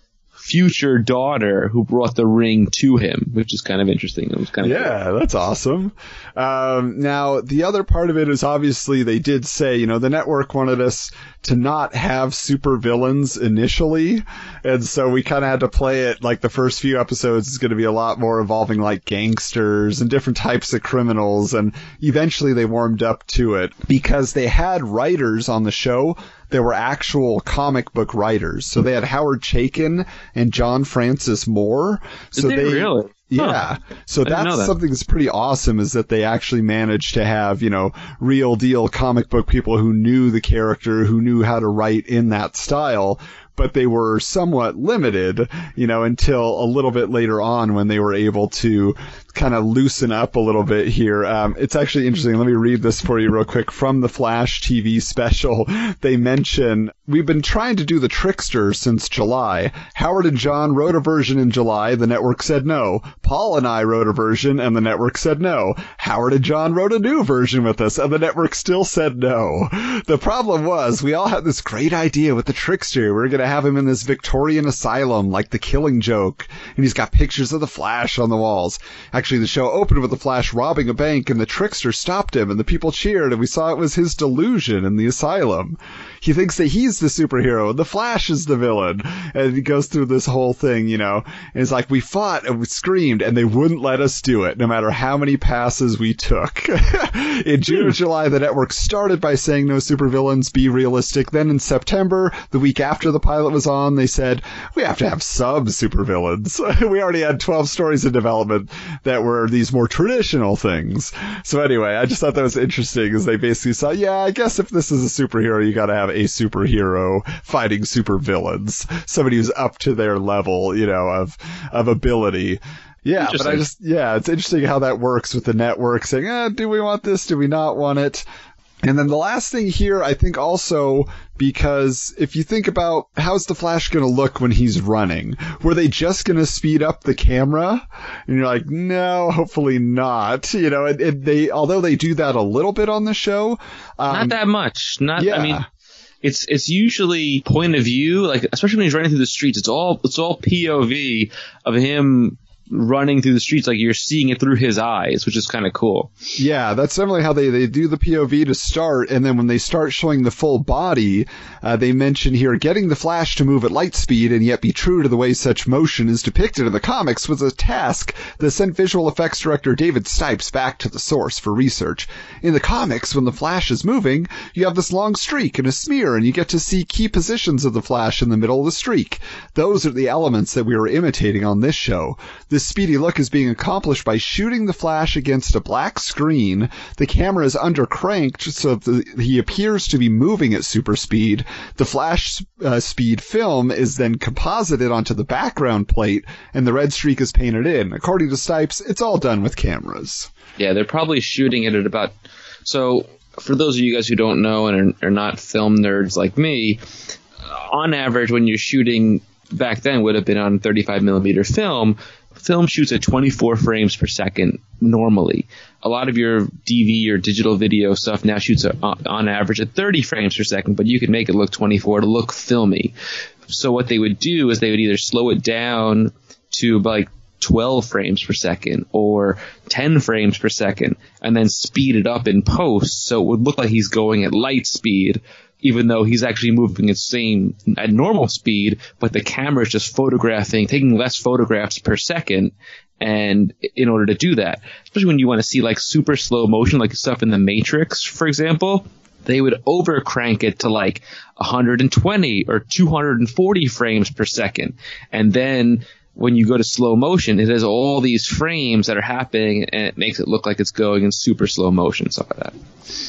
S8: future daughter who brought the ring to him, which is kind of interesting. It was kind of
S7: Yeah, that's awesome. Um, now, the other part of it is obviously they did say, you know, the network wanted us to not have super villains initially. And so we kind of had to play it like the first few episodes is going to be a lot more involving like gangsters and different types of criminals. And eventually they warmed up to it because they had writers on the show there were actual comic book writers. So they had Howard Chaykin and John Francis Moore. So
S8: they really?
S7: Yeah. So that's
S8: that.
S7: something that's pretty awesome is that they actually managed to have, you know, real deal comic book people who knew the character, who knew how to write in that style. But they were somewhat limited, you know, until a little bit later on when they were able to kind of loosen up a little bit here. Um, it's actually interesting. Let me read this for you real quick from the Flash TV special. They mention we've been trying to do the Trickster since July. Howard and John wrote a version in July. The network said no. Paul and I wrote a version, and the network said no. Howard and John wrote a new version with us, and the network still said no. The problem was we all had this great idea with the Trickster. We were going to have him in this Victorian asylum, like the Killing Joke, and he's got pictures of the Flash on the walls. Actually, the show opened with the Flash robbing a bank, and the Trickster stopped him, and the people cheered, and we saw it was his delusion in the asylum. He thinks that he's the superhero, and the Flash is the villain, and he goes through this whole thing, you know, and it's like we fought and we screamed, and they wouldn't let us do it, no matter how many passes we took. in June or hmm. July, the network started by saying no supervillains, be realistic. Then in September, the week after the pilot was on, they said we have to have some supervillains. we already had 12 stories in development that were these more traditional things. So anyway, I just thought that was interesting as they basically saw, yeah, I guess if this is a superhero, you gotta have a superhero fighting supervillains. Somebody who's up to their level, you know, of, of ability. Yeah, but I just, yeah, it's interesting how that works with the network saying, eh, do we want this? Do we not want it? And then the last thing here, I think also because if you think about how's the Flash going to look when he's running, were they just going to speed up the camera? And you're like, no, hopefully not. You know, and, and they, although they do that a little bit on the show, um,
S8: not that much. Not.
S7: yeah.
S8: I mean, it's it's usually point of view, like especially when he's running through the streets. It's all it's all POV of him running through the streets like you're seeing it through his eyes, which is kind of cool.
S7: Yeah, that's definitely how they, they do the POV to start, and then when they start showing the full body, uh, they mention here getting the Flash to move at light speed and yet be true to the way such motion is depicted in the comics was a task that sent visual effects director David Stipes back to the source for research. In the comics, when the Flash is moving, you have this long streak and a smear, and you get to see key positions of the Flash in the middle of the streak. Those are the elements that we were imitating on this show. This speedy look is being accomplished by shooting the Flash against a black screen. The camera is undercranked so that he appears to be moving at super speed. The Flash uh, speed film is then composited onto the background plate, and the red streak is painted in. According to Stipes, it's all done with cameras.
S8: Yeah, they're probably shooting it at about. So, for those of you guys who don't know and are, are not film nerds like me, on average, when you're shooting back then would have been on 35 millimeter film, film shoots at 24 frames per second normally. A lot of your DV or digital video stuff now shoots uh, on average at 30 frames per second, but you can make it look 24 to look filmy. So what they would do is they would either slow it down to like 12 frames per second or 10 frames per second and then speed it up in post so it would look like he's going at light speed even though he's actually moving at same at normal speed, but the camera is just photographing, taking less photographs per second. And in order to do that, especially when you want to see like super slow motion, like stuff in the Matrix, for example, they would over crank it to like 120 or 240 frames per second. And then when you go to slow motion, it has all these frames that are happening and it makes it look like it's going in super slow motion, stuff like that.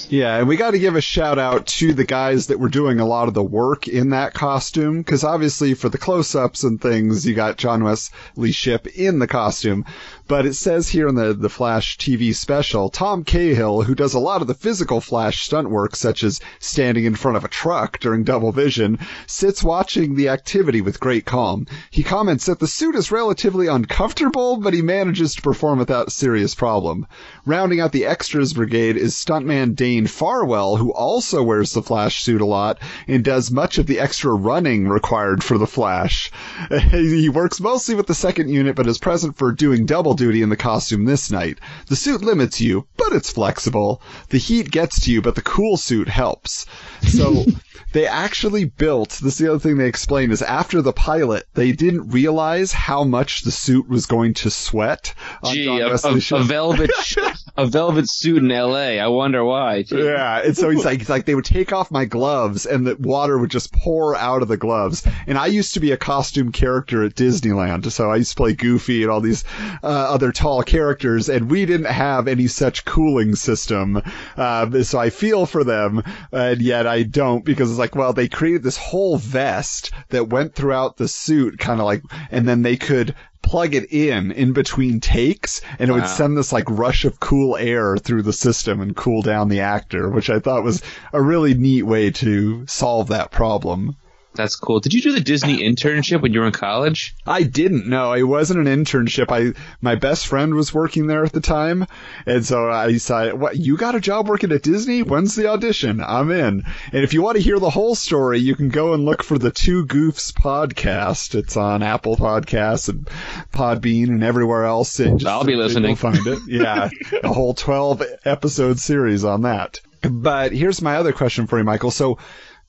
S7: Yeah, and we got to give a shout out to the guys that were doing a lot of the work in that costume, because obviously for the close ups and things, you got John Wesley Shipp in the costume. But it says here in the, the Flash TV special, Tom Cahill, who does a lot of the physical Flash stunt work, such as standing in front of a truck during double vision, sits watching the activity with great calm. He comments that the suit is relatively uncomfortable, but he manages to perform without serious problem. Rounding out the extras brigade is stuntman Dane Farwell, who also wears the Flash suit a lot and does much of the extra running required for the Flash. he works mostly with the second unit, but is present for doing double duty in the costume this night. The suit limits you, but it's flexible. The heat gets to you, but the cool suit helps. So they actually built this is the other thing they explained is after the pilot they didn't realize how much the suit was going to sweat
S8: Gee, a, a, a, velvet a velvet suit in LA. I wonder why.
S7: Yeah, and so he's like he's like they would take off my gloves and the water would just pour out of the gloves. And I used to be a costume character at Disneyland, so I used to play Goofy and all these uh, other tall characters, and we didn't have any such cooling system. Uh, so I feel for them, and yet I don't because it's like, well, they created this whole vest that went throughout the suit, kind of like, and then they could plug it in in between takes and it wow. would send this like rush of cool air through the system and cool down the actor, which I thought was a really neat way to solve that problem.
S8: That's cool. Did you do the Disney internship when you were in college?
S7: I didn't. No, it wasn't an internship. I my best friend was working there at the time, and so I decided, "What? You got a job working at Disney? When's the audition? I'm in." And if you want to hear the whole story, you can go and look for the Two Goofs podcast. It's on Apple Podcasts and Podbean and everywhere else. And
S8: just, I'll be listening.
S7: Find it. Yeah, a whole twelve episode series on that. But here's my other question for you, Michael. So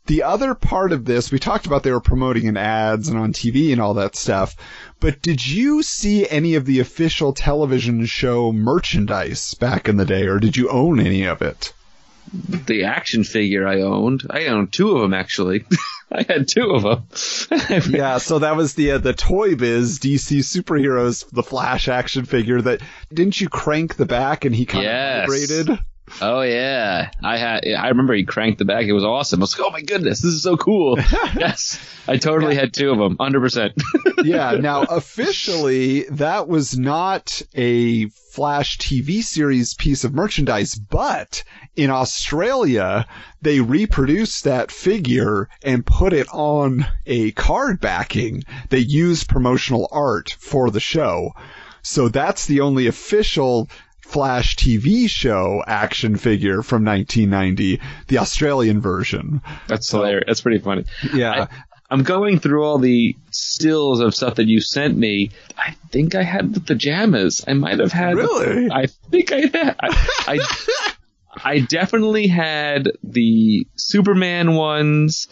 S7: the other part of this, we talked about they were promoting in ads and on TV and all that stuff, but did you see any of the official television show merchandise back in the day, or did you own any of it?
S8: The action figure I owned. I owned two of them actually. I had two of them.
S7: yeah, so that was the uh, the Toy Biz DC superheroes, the Flash action figure. That didn't you crank the back and he kind yes. of vibrated?
S8: Oh yeah, I had. I remember he cranked the back. It was awesome. I was like, oh my goodness, this is so cool. yes, I totally yeah. had two of them, hundred percent.
S7: yeah. Now officially, that was not a Flash TV series piece of merchandise, but in Australia, they reproduced that figure and put it on a card backing. They used promotional art for the show. So that's the only official Flash TV show action figure from 1990, the Australian version.
S8: That's hilarious. That's pretty funny.
S7: Yeah.
S8: I, I'm going through all the stills of stuff that you sent me. I think I had the pajamas. I might have had.
S7: Really?
S8: I think I had. I, I, I definitely had the Superman ones,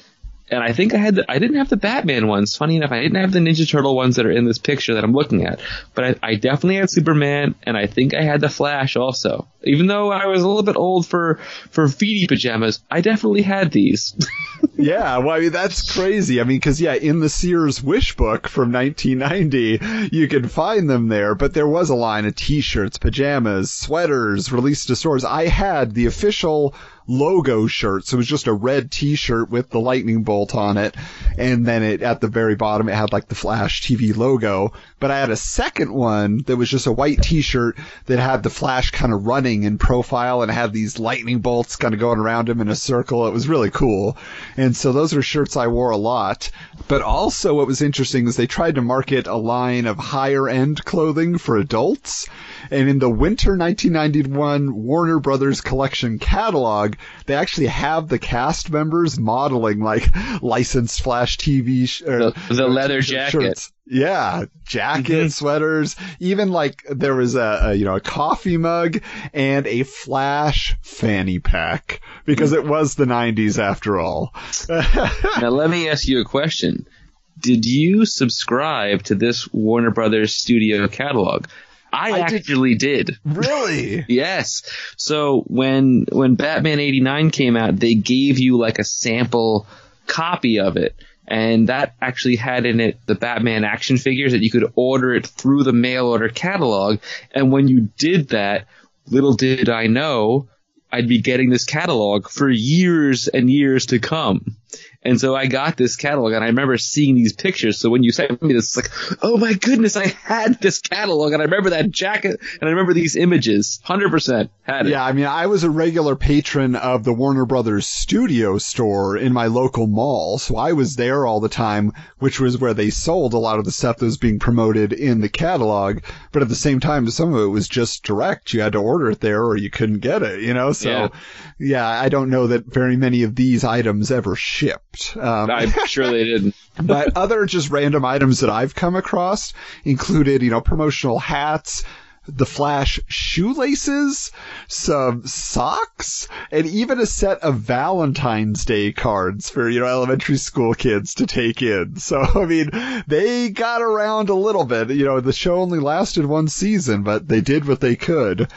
S8: and I think I had the, I didn't have the Batman ones. Funny enough, I didn't have the Ninja Turtle ones that are in this picture that I'm looking at. But I, I definitely had Superman, and I think I had the Flash also. Even though I was a little bit old for for feety pajamas, I definitely had these.
S7: Yeah, well, I mean, that's crazy. I mean, because, yeah, in the Sears Wish book from 1990, you can find them there, but there was a line of t shirts, pajamas, sweaters released to stores. I had the official logo shirts. So it was just a red t-shirt with the lightning bolt on it. And then it, at the very bottom, it had like the Flash TV logo. But I had a second one that was just a white t-shirt that had the Flash kind of running in profile and had these lightning bolts kind of going around him in a circle. It was really cool. And so those were shirts I wore a lot. But also what was interesting is they tried to market a line of higher end clothing for adults. And in the winter 1991 Warner Brothers collection catalog, they actually have the cast members modeling like licensed Flash TV sh-
S8: The- the leather
S7: or
S8: jacket.
S7: shirts. Yeah, jackets, mm-hmm. sweaters, even like there was a, a you know a coffee mug and a Flash fanny pack because it was the 90s after all.
S8: now let me ask you a question. Did you subscribe to this Warner Brothers studio catalog? I,
S7: I did-
S8: actually did.
S7: really?
S8: Yes. So when when Batman 89 came out, they gave you like a sample copy of it. And that actually had in it the Batman action figures that you could order it through the mail order catalog. And when you did that, little did I know I'd be getting this catalog for years and years to come. And so I got this catalog and I remember seeing these pictures. So when you sent me this, it's like, oh my goodness, I had this catalog and I remember that jacket and I remember these images. 100% had it.
S7: Yeah, I mean, I was a regular patron of the Warner Brothers studio store in my local mall, so I was there all the time, which was where they sold a lot of the stuff that was being promoted in the catalog. But at the same time, some of it was just direct. You had to order it there or you couldn't get it, you know? So,
S8: Yeah.
S7: yeah, I don't know that very many of these items ever shipped. Um,
S8: I'm sure they didn't.
S7: but other just random items that I've come across included, you know, promotional hats, the Flash shoelaces, some socks, and even a set of Valentine's Day cards for, you know, elementary school kids to take in. So, I mean, they got around a little bit. You know, the show only lasted one season, but they did what they could.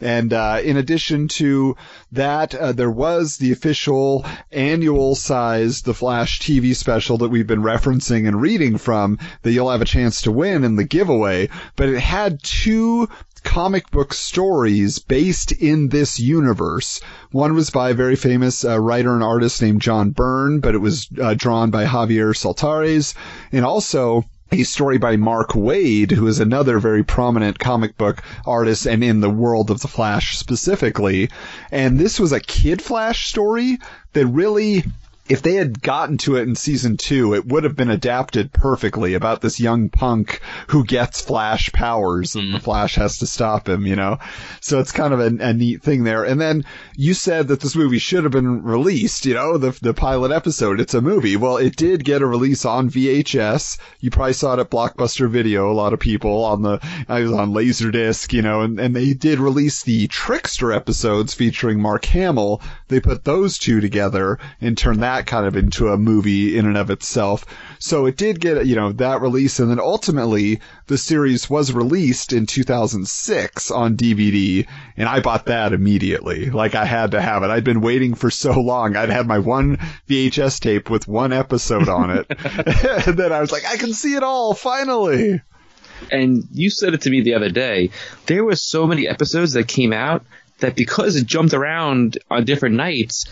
S7: And uh, in addition to that, uh, there was the official annual size The Flash TV special that we've been referencing and reading from that you'll have a chance to win in the giveaway. But it had two comic book stories based in this universe. One was by a very famous uh, writer and artist named John Byrne, but it was uh, drawn by Javier Saltares. And also, a story by Mark Waid, who is another very prominent comic book artist and in the world of the Flash specifically. And this was a Kid Flash story that really, if they had gotten to it in season two, it would have been adapted perfectly about this young punk who gets Flash powers and the mm. Flash has to stop him, you know? So it's kind of a, a neat thing there. And then you said that this movie should have been released, you know, the, the pilot episode. It's a movie. Well, it did get a release on VHS. You probably saw it at Blockbuster Video. A lot of people on the, I was on Laserdisc, you know, and, and they did release the Trickster episodes featuring Mark Hamill. They put those two together and turned that kind of into a movie in and of itself. So it did get, you know, that release. And then ultimately the series was released in 2006 on DVD and I bought that immediately. Like I had to have it. I'd been waiting for so long. I'd had my one VHS tape with one episode on it. and then I was like, I can see it all finally.
S8: And you said it to me the other day. There were so many episodes that came out that because it jumped around on different nights,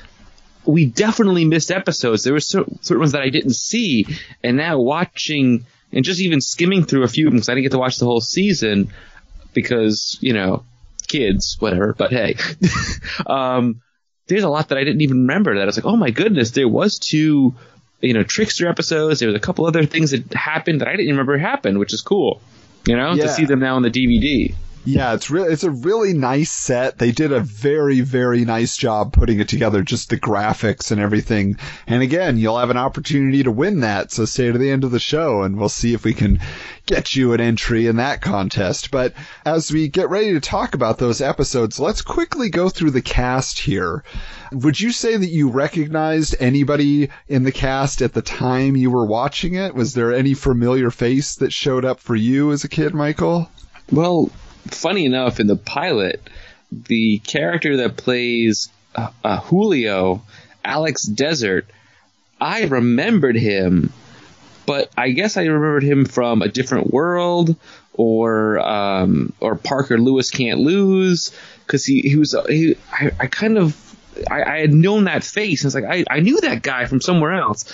S8: we definitely missed episodes. There were certain ones that I didn't see, and now watching and just even skimming through a few of them because I didn't get to watch the whole season because you know kids, whatever. But hey, um, there's a lot that I didn't even remember. That I was like, oh my goodness, there was two, you know, trickster episodes. There was a couple other things that happened that I didn't remember happened, which is cool. You know,
S7: Yeah.
S8: to see them now on the DVD.
S7: Yeah, it's really it's a really nice set. They did a very very nice job putting it together, just the graphics and everything. And again, you'll have an opportunity to win that. So stay to the end of the show, and we'll see if we can get you an entry in that contest. But as we get ready to talk about those episodes, let's quickly go through the cast here. Would you say that you recognized anybody in the cast at the time you were watching it? Was there any familiar face that showed up for you as a kid, Michael?
S8: Well, funny enough, in the pilot, the character that plays uh, uh, Julio, Alex Desert, I remembered him, but I guess I remembered him from a different world or um, or Parker Lewis can't lose because he he was he, I, I kind of I, I had known that face. And it's like I, I knew that guy from somewhere else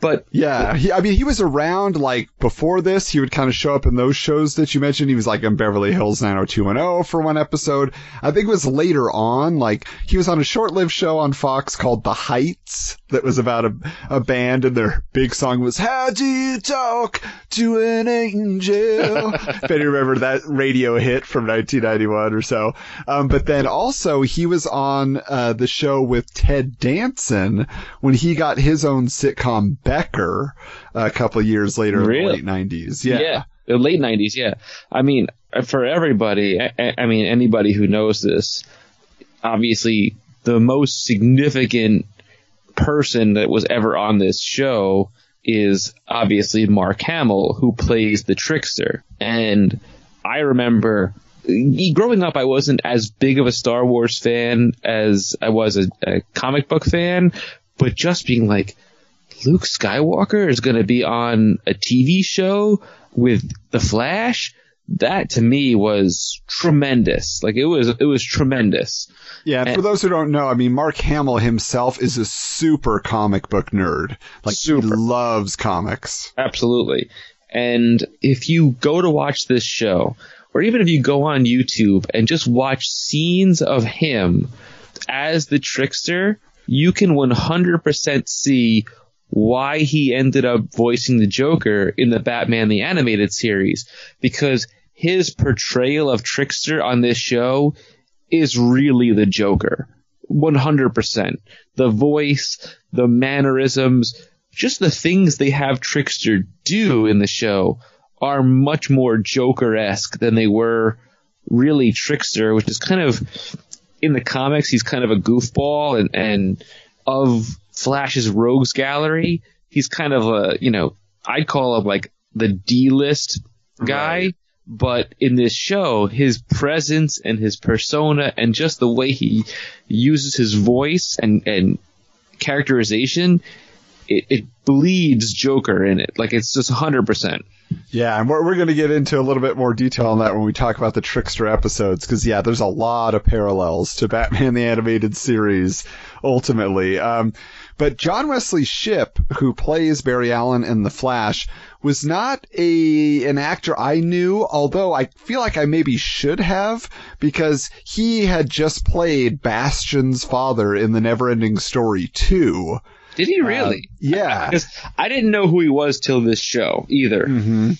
S8: but
S7: yeah, he, I mean, he was around like before this. He would kind of show up in those shows that you mentioned. He was like in Beverly Hills 90210 for one episode. I think it was later on. Like he was on a short-lived show on Fox called The Heights that was about a, a band, and their big song was "How Do You Talk to an Angel." if you remember that radio hit from 1991 or so. Um, but then also he was on uh, the show with Ted Danson when he got his own sitcom Becker a couple years later
S8: Really?
S7: in the late 90s. Yeah.
S8: the late '90s. Yeah, I mean, for everybody, I, I mean, anybody who knows this, obviously, the most significant person that was ever on this show is obviously Mark Hamill, who plays the trickster. And I remember growing up, I wasn't as big of a Star Wars fan as I was a, a comic book fan, but just being like, Luke Skywalker is going to be on a TV show with the Flash. That to me was tremendous. Like it was, it was tremendous.
S7: Yeah, and for those who don't know, I mean, Mark Hamill himself is a super comic book nerd. Like,
S8: Super.
S7: he loves comics.
S8: Absolutely. And if you go to watch this show, or even if you go on YouTube and just watch scenes of him as the trickster, you can 100% see why he ended up voicing the Joker in the Batman the Animated Series. Because his portrayal of Trickster on this show is really the Joker. 100%. The voice, the mannerisms, just the things they have Trickster do in the show are much more Joker-esque than they were really Trickster, which is kind of, in the comics, he's kind of a goofball and, and of Flash's rogues gallery, he's kind of a, you know, I'd call him like the D-list guy.
S7: Right.
S8: But in this show, his presence and his persona and just the way he uses his voice and, and characterization, it, it bleeds Joker in it. Like it's just 100%.
S7: Yeah, and we're, we're going to get into a little bit more detail on that when we talk about the Trickster episodes, because yeah, there's a lot of parallels to Batman the Animated Series, ultimately. Um, but John Wesley Shipp, who plays Barry Allen in The Flash, was not a an actor I knew, although I feel like I maybe should have, because he had just played Bastian's father in the Neverending Story 2.
S8: Did he really?
S7: yeah.
S8: Because I didn't know who he was till this show either.
S7: Mm-hmm.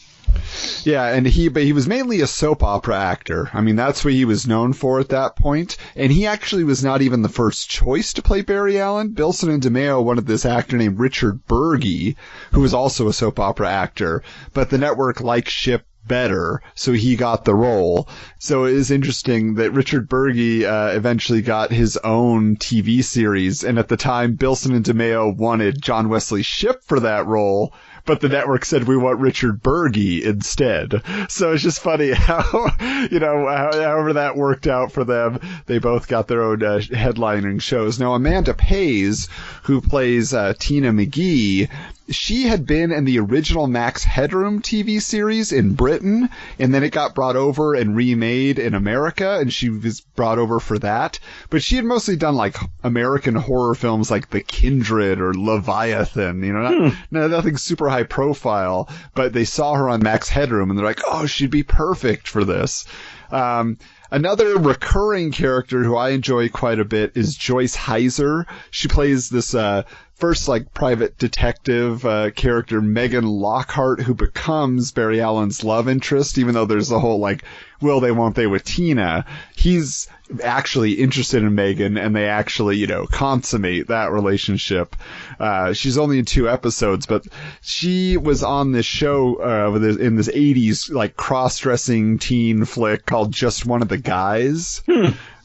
S7: Yeah, and he but he was mainly a soap opera actor. I mean, that's what he was known for at that point. And he actually was not even the first choice to play Barry Allen. Bilson and DeMeo wanted this actor named Richard Burgi, who was also a soap opera actor, but the network liked Shipp better, so he got the role. So it is interesting that Richard Burgi uh, eventually got his own TV series, and at the time, Bilson and DeMeo wanted John Wesley Shipp for that role, but the network said we want Richard Burgi instead. So it's just funny how, you know, how, however that worked out for them. They both got their own uh, headlining shows. Now, Amanda Pays, who plays uh, Tina McGee, she had been in the original Max Headroom TV series in Britain, and then it got brought over and remade in America, and she was brought over for that. But she had mostly done like American horror films like The Kindred or Leviathan, you know, not, no, nothing super high profile, but they saw her on Max Headroom and they're like, oh, she'd be perfect for this. Um, Another recurring character who I enjoy quite a bit is Joyce Hyser. She plays this uh, first like private detective uh, character Megan Lockhart, who becomes Barry Allen's love interest. Even though there's the whole like will they, won't they with Tina, he's actually interested in Megan and they actually, you know, consummate that relationship. Uh, she's only in two episodes, but she was on this show, uh, in this 80s, like cross-dressing teen flick called Just One of the Guys.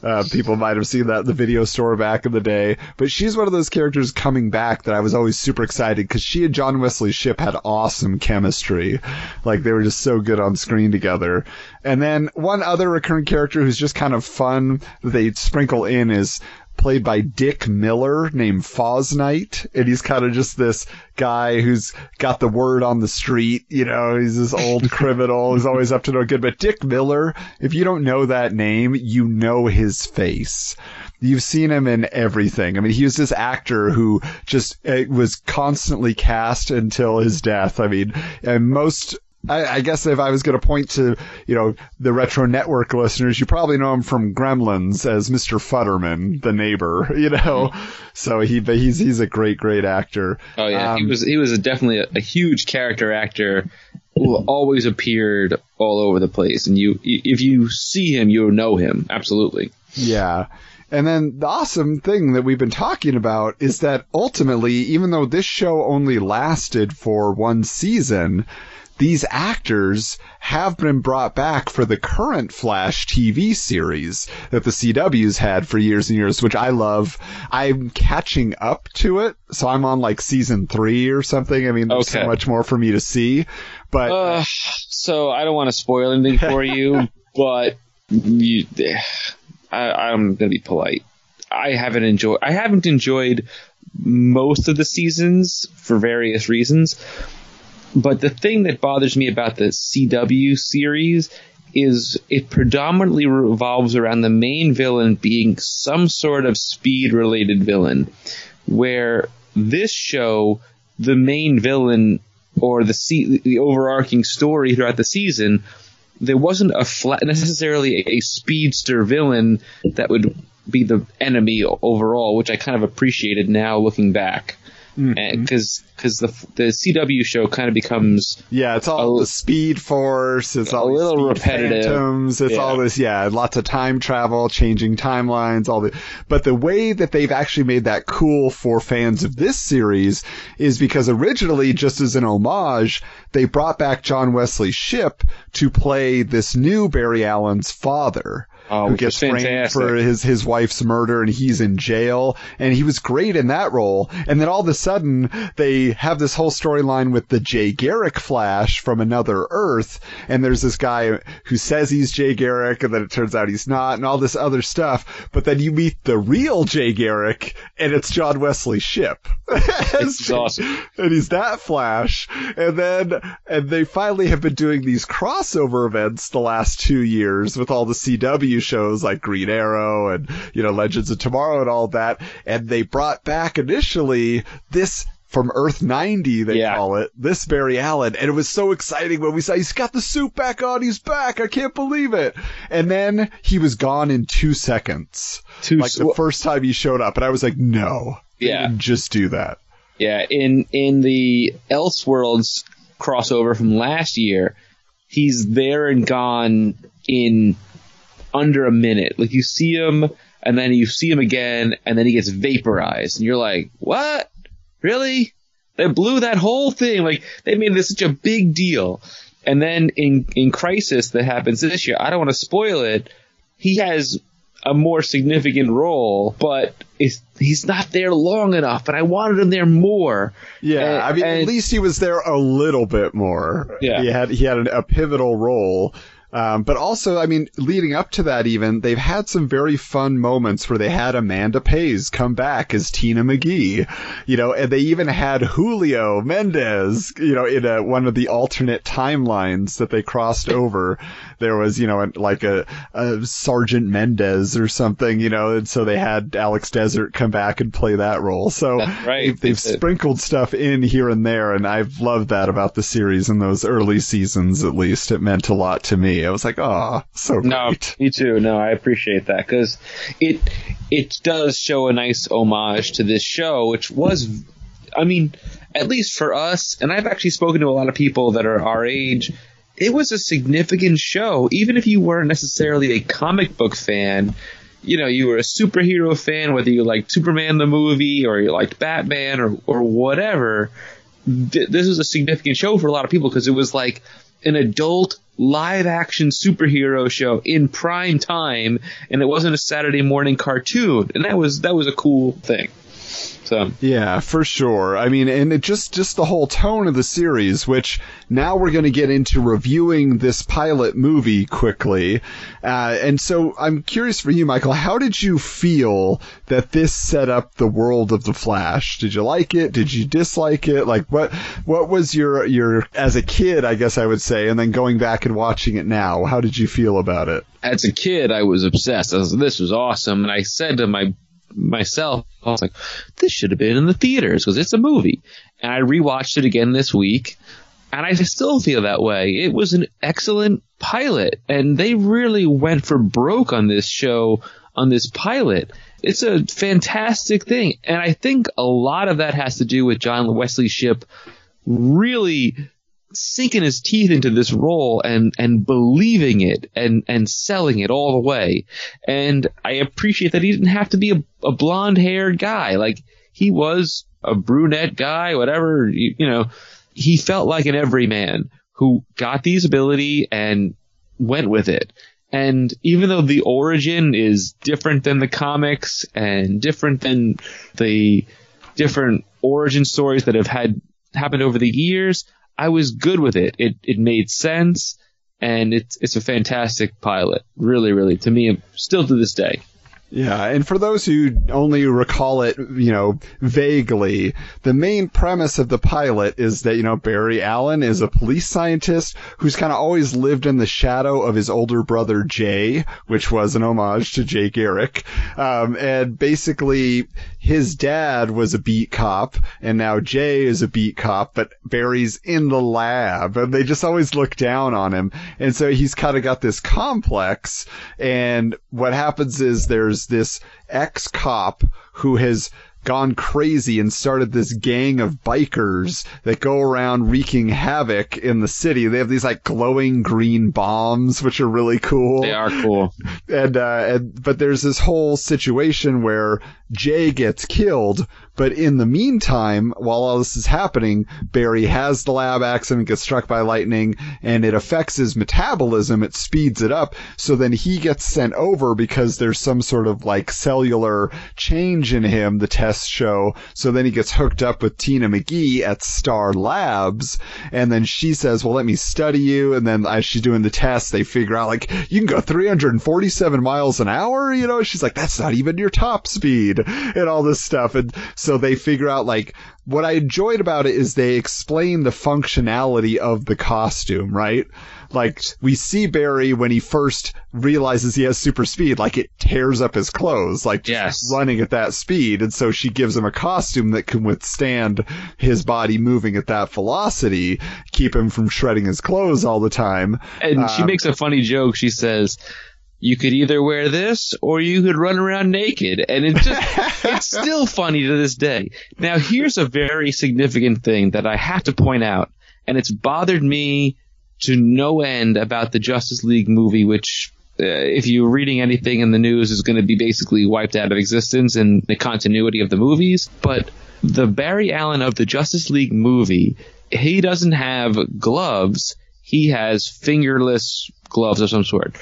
S7: Uh, people might have seen that in the video store back in the day, but she's one of those characters coming back that I was always super excited because she and John Wesley Shipp had awesome chemistry. Like they were just so good on screen together. And then one other recurring character who's just kind of fun that they sprinkle in is played by Dick Miller named Fosnight. And he's kind of just this guy who's got the word on the street. You know, he's this old criminal who's always up to no good. But Dick Miller, if you don't know that name, you know his face. You've seen him in everything. I mean, he was this actor who just uh, was constantly cast until his death. I mean, and most I, I, guess if I was going to point to, you know, the Retro Network listeners, you probably know him from Gremlins as Mr. Futterman, the neighbor, you know. So he, but he's he's a great, great actor.
S8: Oh yeah, um, he was he was a definitely a, a, huge character actor who always appeared all over the place, and you if you see him, you know him absolutely.
S7: Yeah. And then the awesome thing that we've been talking about is that ultimately, even though this show only lasted for one season, these actors have been brought back for the current Flash TV series that the CW's had for years and years, which I love. I'm catching up to it, so I'm on like season three or something. I mean, there's okay. so much more for me to see, but.
S8: Uh, so I don't want to spoil anything for you, but you, I, I'm going to be polite. I haven't enjoyed, I haven't enjoyed most of the seasons for various reasons. But the thing that bothers me about the CW series is it predominantly revolves around the main villain being some sort of speed related villain. Where this show, the main villain or the se- the overarching story throughout the season, there wasn't a flat, necessarily a, a speedster villain that would be the enemy overall, which I kind of appreciated now looking back because mm-hmm. because the the CW show kind of becomes
S7: yeah, it's all a, the Speed Force, it's all
S8: a little repetitive.
S7: Phantoms, it's yeah. all this yeah, lots of time travel, changing timelines, all the. But the way that they've actually made that cool for fans of this series is because originally, just as an homage, they brought back John Wesley Shipp to play this new Barry Allen's father
S8: oh,
S7: who gets framed for his his wife's murder, and he's in jail. And he was great in that role. And then all of a sudden, they have this whole storyline with the Jay Garrick Flash from another Earth, and there's this guy who says he's Jay Garrick, and then it turns out he's not, and all this other stuff. But then you meet the real Jay Garrick, and it's John Wesley Shipp.
S8: it's awesome.
S7: And he's that Flash. And then, and they finally have been doing these crossover events the last two years with all the CW shows like Green Arrow and, you know, Legends of Tomorrow and all that. And they brought back initially this from Earth 90, they yeah. call it, this Barry Allen. And it was so exciting when we saw he's got the suit back on, he's back, I can't believe it. And then he was gone in two seconds. Two like the first time he showed up. And I was like, no.
S8: Yeah.
S7: Just do that.
S8: Yeah. In, in the Elseworlds crossover from last year, he's there and gone in under a minute. Like you see him and then you see him again and then he gets vaporized and you're like, what? Really? They blew that whole thing. Like they made this such a big deal. And then in, in Crisis that happens this year, I don't want to spoil it. He has a more significant role, but he's not there long enough, and I wanted him there more.
S7: Yeah, and, I mean, and, at least he was there a little bit more.
S8: Yeah,
S7: he had he had a pivotal role, um, but also, I mean, leading up to that, even they've had some very fun moments where they had Amanda Pays come back as Tina McGee, you know, and they even had Julio Mendez, you know, in a, one of the alternate timelines that they crossed over. There was, you know, like a, a Sergeant Mendez or something, you know, and so they had Alex Desert come back and play that role. So
S8: right.
S7: they've, they've sprinkled stuff in here and there, and I've loved that about the series in those early seasons. At least it meant a lot to me. I was like, oh, so great.
S8: No, me too. No, I appreciate that because it it does show a nice homage to this show, which was, I mean, at least for us, and I've actually spoken to a lot of people that are our age. it was a significant show, even if you weren't necessarily a comic book fan. You know, you were a superhero fan, whether you liked Superman the movie or you liked Batman or or whatever. Th- this was a significant show for a lot of people because it was like an adult live action superhero show in prime time and it wasn't a Saturday morning cartoon and that was that was a cool thing. So
S7: Yeah, for sure. I mean, and it just just the whole tone of the series, which now we're going to get into reviewing this pilot movie quickly. Uh, and so I'm curious for you, Michael, how did you feel that this set up the world of the Flash? Did you like it? Did you dislike it? Like what what was your your as a kid, I guess I would say, and then going back and watching it now, how did you feel about it?
S8: as a kid, I was obsessed. I was, this was awesome. And I said to my myself, I was like, this should have been in the theaters because it's a movie. And I rewatched it again this week, and I still feel that way. It was an excellent pilot, and they really went for broke on this show, on this pilot. It's a fantastic thing, and I think a lot of that has to do with John Wesley Shipp really sinking his teeth into this role and and believing it and and selling it all the way. And I appreciate that he didn't have to be a, a blonde haired guy. Like he was a brunette guy, whatever. You, you know, he felt like an everyman who got these ability and went with it. And even though the origin is different than the comics and different than the different origin stories that have had happened over the years, I was good with it. It it made sense, and it's it's a fantastic pilot. Really, really, to me, still to this day.
S7: Yeah, and for those who only recall it, you know, vaguely, the main premise of the pilot is that, you know, Barry Allen is a police scientist who's kind of always lived in the shadow of his older brother Jay, which was an homage to Jay Garrick. Um, and basically, his dad was a beat cop, and now Jay is a beat cop, but Barry's in the lab, and they just always look down on him. And so he's kind of got this complex, and what happens is there's this ex cop who has gone crazy and started this gang of bikers that go around wreaking havoc in the city. They have these like glowing green bombs, which are really cool.
S8: They are cool.
S7: And, uh, and, but there's this whole situation where Jay gets killed, but in the meantime, while all this is happening, Barry has the lab accident, gets struck by lightning, and it affects his metabolism. It speeds it up. So then he gets sent over because there's some sort of like cellular change in him, the show. So then he gets hooked up with Tina McGee at Star Labs. And then she says, well, let me study you. And then as she's doing the test, they figure out like, you can go 347 miles an hour. You know, she's like, that's not even your top speed and all this stuff. And so they figure out like what I enjoyed about it is they explain the functionality of the costume, right? Like we see Barry when he first realizes he has super speed, like it tears up his clothes, like just
S8: Yes.
S7: running at that speed. And so she gives him a costume that can withstand his body moving at that velocity, keep him from shredding his clothes all the time.
S8: And she
S7: Um,
S8: makes a funny joke. She says, "You could either wear this or you could run around naked," and it just it's still funny to this day. Now, here's a very significant thing that I have to point out, and it's bothered me to no end about the Justice League movie, which. Uh, if you're reading anything in the news, is going to be basically wiped out of existence in the continuity of the movies. But the Barry Allen of the Justice League movie, he doesn't have gloves. He has fingerless gloves of some sort.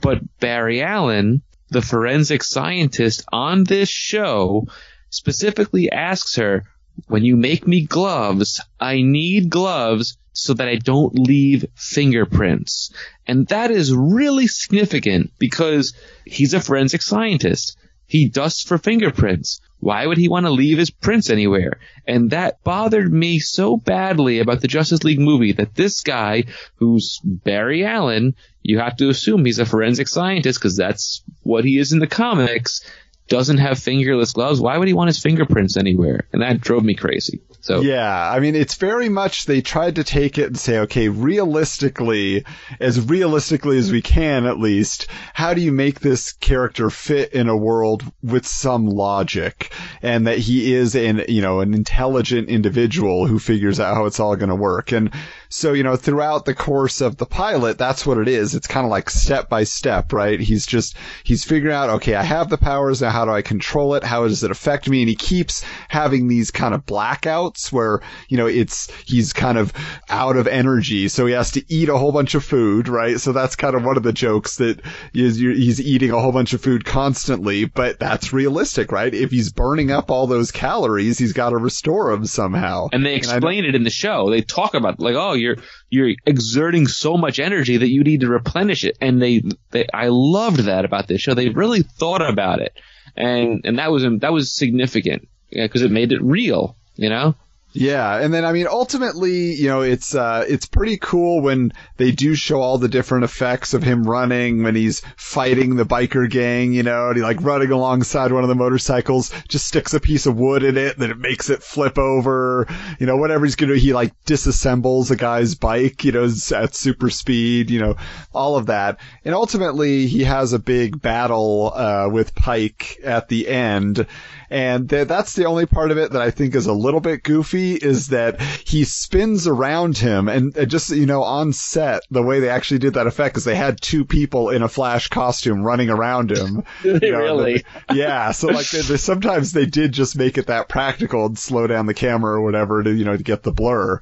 S8: But Barry Allen, the forensic scientist on this show, specifically asks her, when you make me gloves, I need gloves so that I don't leave fingerprints. And that is really significant because he's a forensic scientist. He dusts for fingerprints. Why would he want to leave his prints anywhere? And that bothered me so badly about the Justice League movie that this guy, who's Barry Allen, you have to assume he's a forensic scientist because that's what he is in the comics, doesn't have fingerless gloves. Why would he want his fingerprints anywhere? And that drove me crazy. So
S7: Yeah, I mean, it's very much they tried to take it and say, okay, realistically, as realistically as we can at least, how do you make this character fit in a world with some logic? And that he is an, you know, an intelligent individual who figures out how it's all going to work. And So, you know, throughout the course of the pilot, that's what it is. It's kind of like step by step, right? He's just, he's figuring out, okay, I have the powers. Now how do I control it? How does it affect me? And he keeps having these kind of blackouts where, you know, it's, he's kind of out of energy. So he has to eat a whole bunch of food, right? So that's kind of one of the jokes that is he's eating a whole bunch of food constantly, but that's realistic, right? If he's burning up all those calories, he's got to restore them somehow.
S8: And they
S7: And
S8: explain it in the show. They talk about like, oh, you're you're exerting so much energy that you need to replenish it. And they, they I loved that about this show. They really thought about it, and and that was that was significant because it made it real. You know.
S7: Yeah, and then I mean ultimately, you know, it's uh it's pretty cool when they do show all the different effects of him running when he's fighting the biker gang, you know, and he like running alongside one of the motorcycles, just sticks a piece of wood in it, then it makes it flip over, you know, whatever he's gonna he like disassembles a guy's bike, you know, at super speed, you know, all of that. And ultimately he has a big battle uh with Pike at the end. And th- that's the only part of it that I think is a little bit goofy is that he spins around him and uh, just, you know, on set, the way they actually did that effect is they had two people in a flash costume running around him. You know,
S8: really?
S7: the- yeah. So like they, they, sometimes they did just make it that practical and slow down the camera or whatever to, you know, to get the blur.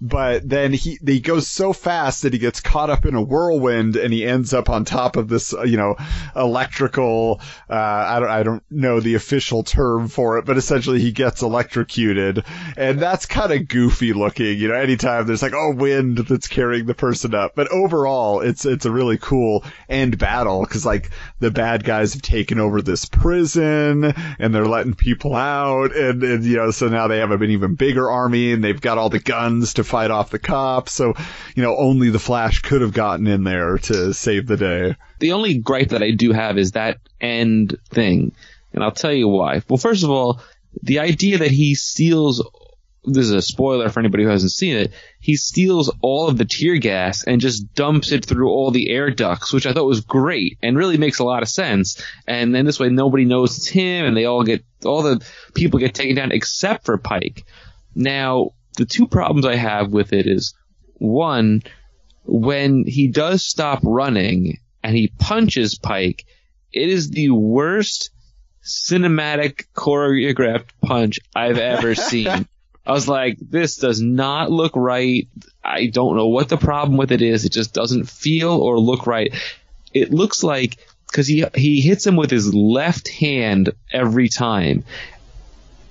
S7: But then he, he goes so fast that he gets caught up in a whirlwind and he ends up on top of this, uh, you know, electrical, uh, I don't, I don't know the official term for it, but essentially he gets electrocuted and that's kind of goofy looking, you know, anytime there's like, oh, wind that's carrying the person up. But overall, it's, it's a really cool end battle because like the bad guys have taken over this prison and they're letting people out and, and, you know, so now they have an even bigger army and they've got all the guns to fight off the cops. So, you know, only the Flash could have gotten in there to save the day.
S8: The only gripe that I do have is that end thing, and I'll tell you why. Well, first of all, the idea that he steals this is a spoiler for anybody who hasn't seen it. He steals all of the tear gas and just dumps it through all the air ducts, which I thought was great and really makes a lot of sense. And then this way nobody knows it's him and they all get, all the people get taken down except for Pike. Now, the two problems I have with it is one, when he does stop running and he punches Pike, it is the worst cinematic choreographed punch I've ever seen. I was like, this does not look right. I don't know what the problem with it is. It just doesn't feel or look right. It looks like because he he hits him with his left hand every time.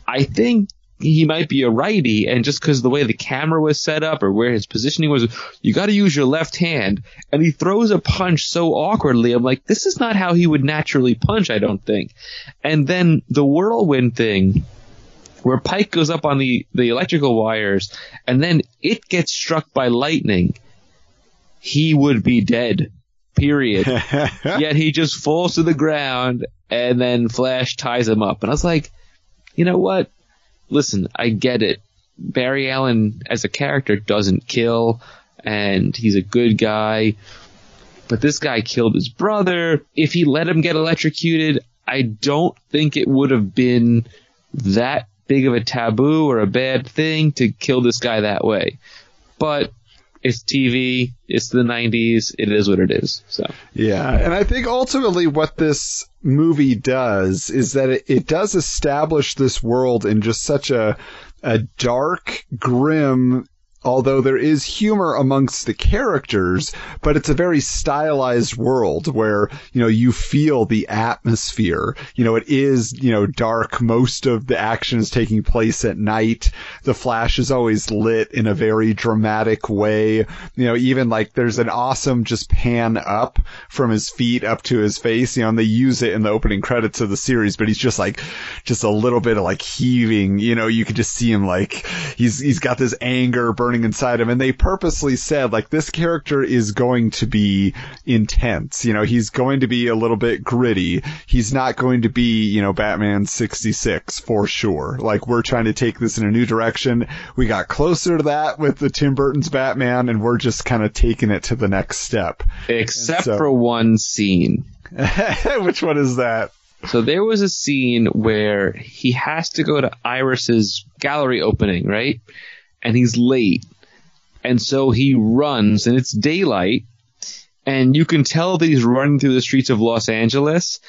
S8: I think he might be a righty, and just because the way the camera was set up or where his positioning was, you got to use your left hand. And he throws a punch so awkwardly. I'm like, this is not how he would naturally punch. I don't think. And then the whirlwind thing where Pike goes up on the, the electrical wires and then it gets struck by lightning, he would be dead. Period. Yet he just falls to the ground and then Flash ties him up. And I was like, you know what? Listen, I get it. Barry Allen as a character doesn't kill and he's a good guy. But this guy killed his brother. If he let him get electrocuted, I don't think it would have been that big of a taboo or a bad thing to kill this guy that way. But it's TV, it's the 90s, it is what it is. So
S7: Yeah, and I think ultimately what this movie does is that it, it does establish this world in just such a a dark, grim although there is humor amongst the characters, but it's a very stylized world where, you know, you feel the atmosphere. You know, it is, you know, dark. Most of the action is taking place at night. The Flash is always lit in a very dramatic way. You know, even like there's an awesome just pan up from his feet up to his face, you know, and they use it in the opening credits of the series, but he's just like, just a little bit of like heaving, you know, you could just see him like, he's, he's got this anger burning inside him. And they purposely said like this character is going to be intense. You know, he's going to be a little bit gritty. He's not going to be, you know, Batman 66 for sure. Like we're trying to take this in a new direction. We got closer to that with the Tim Burton's Batman and we're just kind of taking it to the next step.
S8: except
S7: so-
S8: for one scene.
S7: Which one is that?
S8: So there was a scene where he has to go to Iris's gallery opening, right? And he's late. and so he runs, and it's daylight, and you can tell that he's running through the streets of Los Angeles,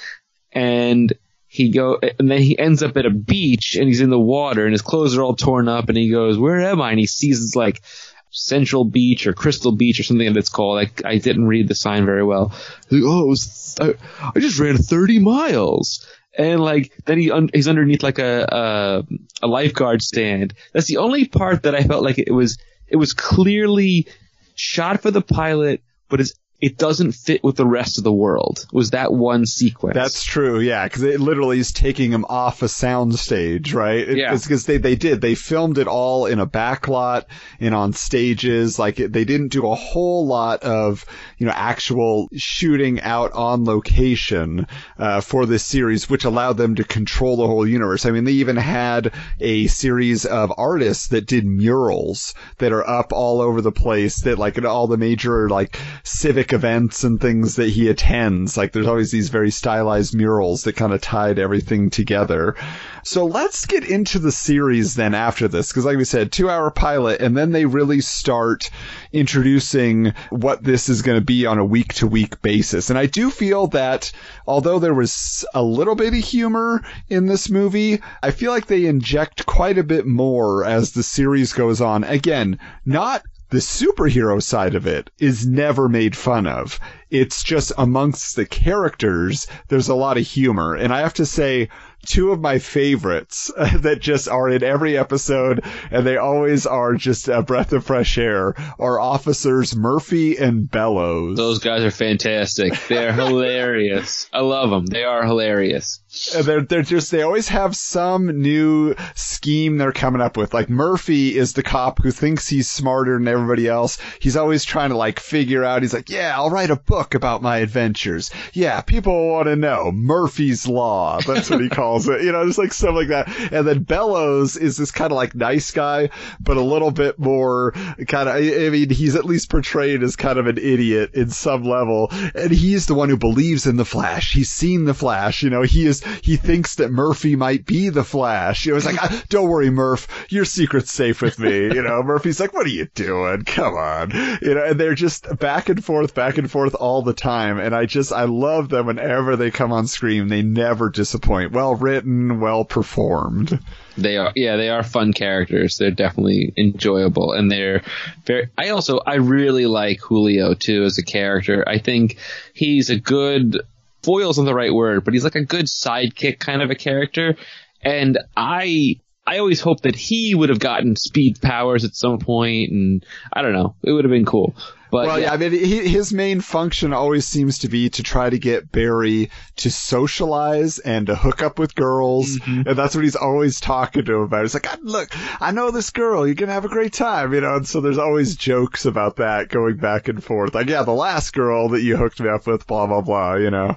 S8: and he go, and then he ends up at a beach, and he's in the water, and his clothes are all torn up, and he goes, "Where am I?" And he sees it's like Central Beach or Crystal Beach or something that it's called. I, I didn't read the sign very well. Like, oh, was I, I just ran 30 miles. And like then he un- he's underneath like a, a a lifeguard stand. That's the only part that I felt like it was it was clearly shot for the pilot, but it's it doesn't fit with the rest of the world. Was that one sequence?
S7: That's true, yeah, because it literally is taking him off a soundstage, right? It,
S8: Yeah.
S7: because they they did they filmed it all in a backlot and on stages. Like it, they didn't do a whole lot of you know actual shooting out on location uh, for this series, which allowed them to control the whole universe. I mean, they even had a series of artists that did murals that are up all over the place. That like at all the major like civic events and things that he attends. Like there's always these very stylized murals that kind of tied everything together. So let's get into the series then after this, because like we said, two hour pilot, and then they really start introducing what this is going to be on a week to week basis. And I do feel that although there was a little bit of humor in this movie, I feel like they inject quite a bit more as the series goes on. Again, not the superhero side of it is never made fun of. It's just amongst the characters, there's a lot of humor. And I have to say, two of my favorites that just are in every episode and they always are just a breath of fresh air are officers Murphy and Bellows.
S8: Those guys are fantastic. They're hilarious. I love them. They are hilarious.
S7: They're they're just they always have some new scheme they're coming up with. Like Murphy is the cop who thinks he's smarter than everybody else. He's always trying to like figure out. He's like, yeah, I'll write a book about my adventures. Yeah, people want to know Murphy's Law. That's what he calls it. You know, just like stuff like that. And then Bellows is this kind of like nice guy, but a little bit more kind of. I mean, he's at least portrayed as kind of an idiot in some level, and he's the one who believes in the Flash. He's seen the Flash. You know, he is he thinks that Murphy might be the Flash. You know, it's like, "Ah, don't worry, Murph, your secret's safe with me. You know, Murphy's like, what are you doing? Come on. You know, and they're just back and forth, back and forth all the time. And I just, I love them whenever they come on screen. They never disappoint. Well written, well performed.
S8: They are, yeah, they are fun characters. They're definitely enjoyable, and they're very. I also, I really like Julio too as a character. I think he's a good foil's not the right word, but he's like a good sidekick kind of a character. And I, I always hoped that he would have gotten speed powers at some point, and I don't know, it would have been cool. But
S7: well, yeah, I mean, he, his main function always seems to be to try to get Barry to socialize and to hook up with girls, and that's what he's always talking to him about. He's like, "Ah, "Look, I know this girl. You're gonna have a great time," you know. And so there's always jokes about that going back and forth. Like, yeah, the last girl that you hooked me up with, blah blah blah, you know.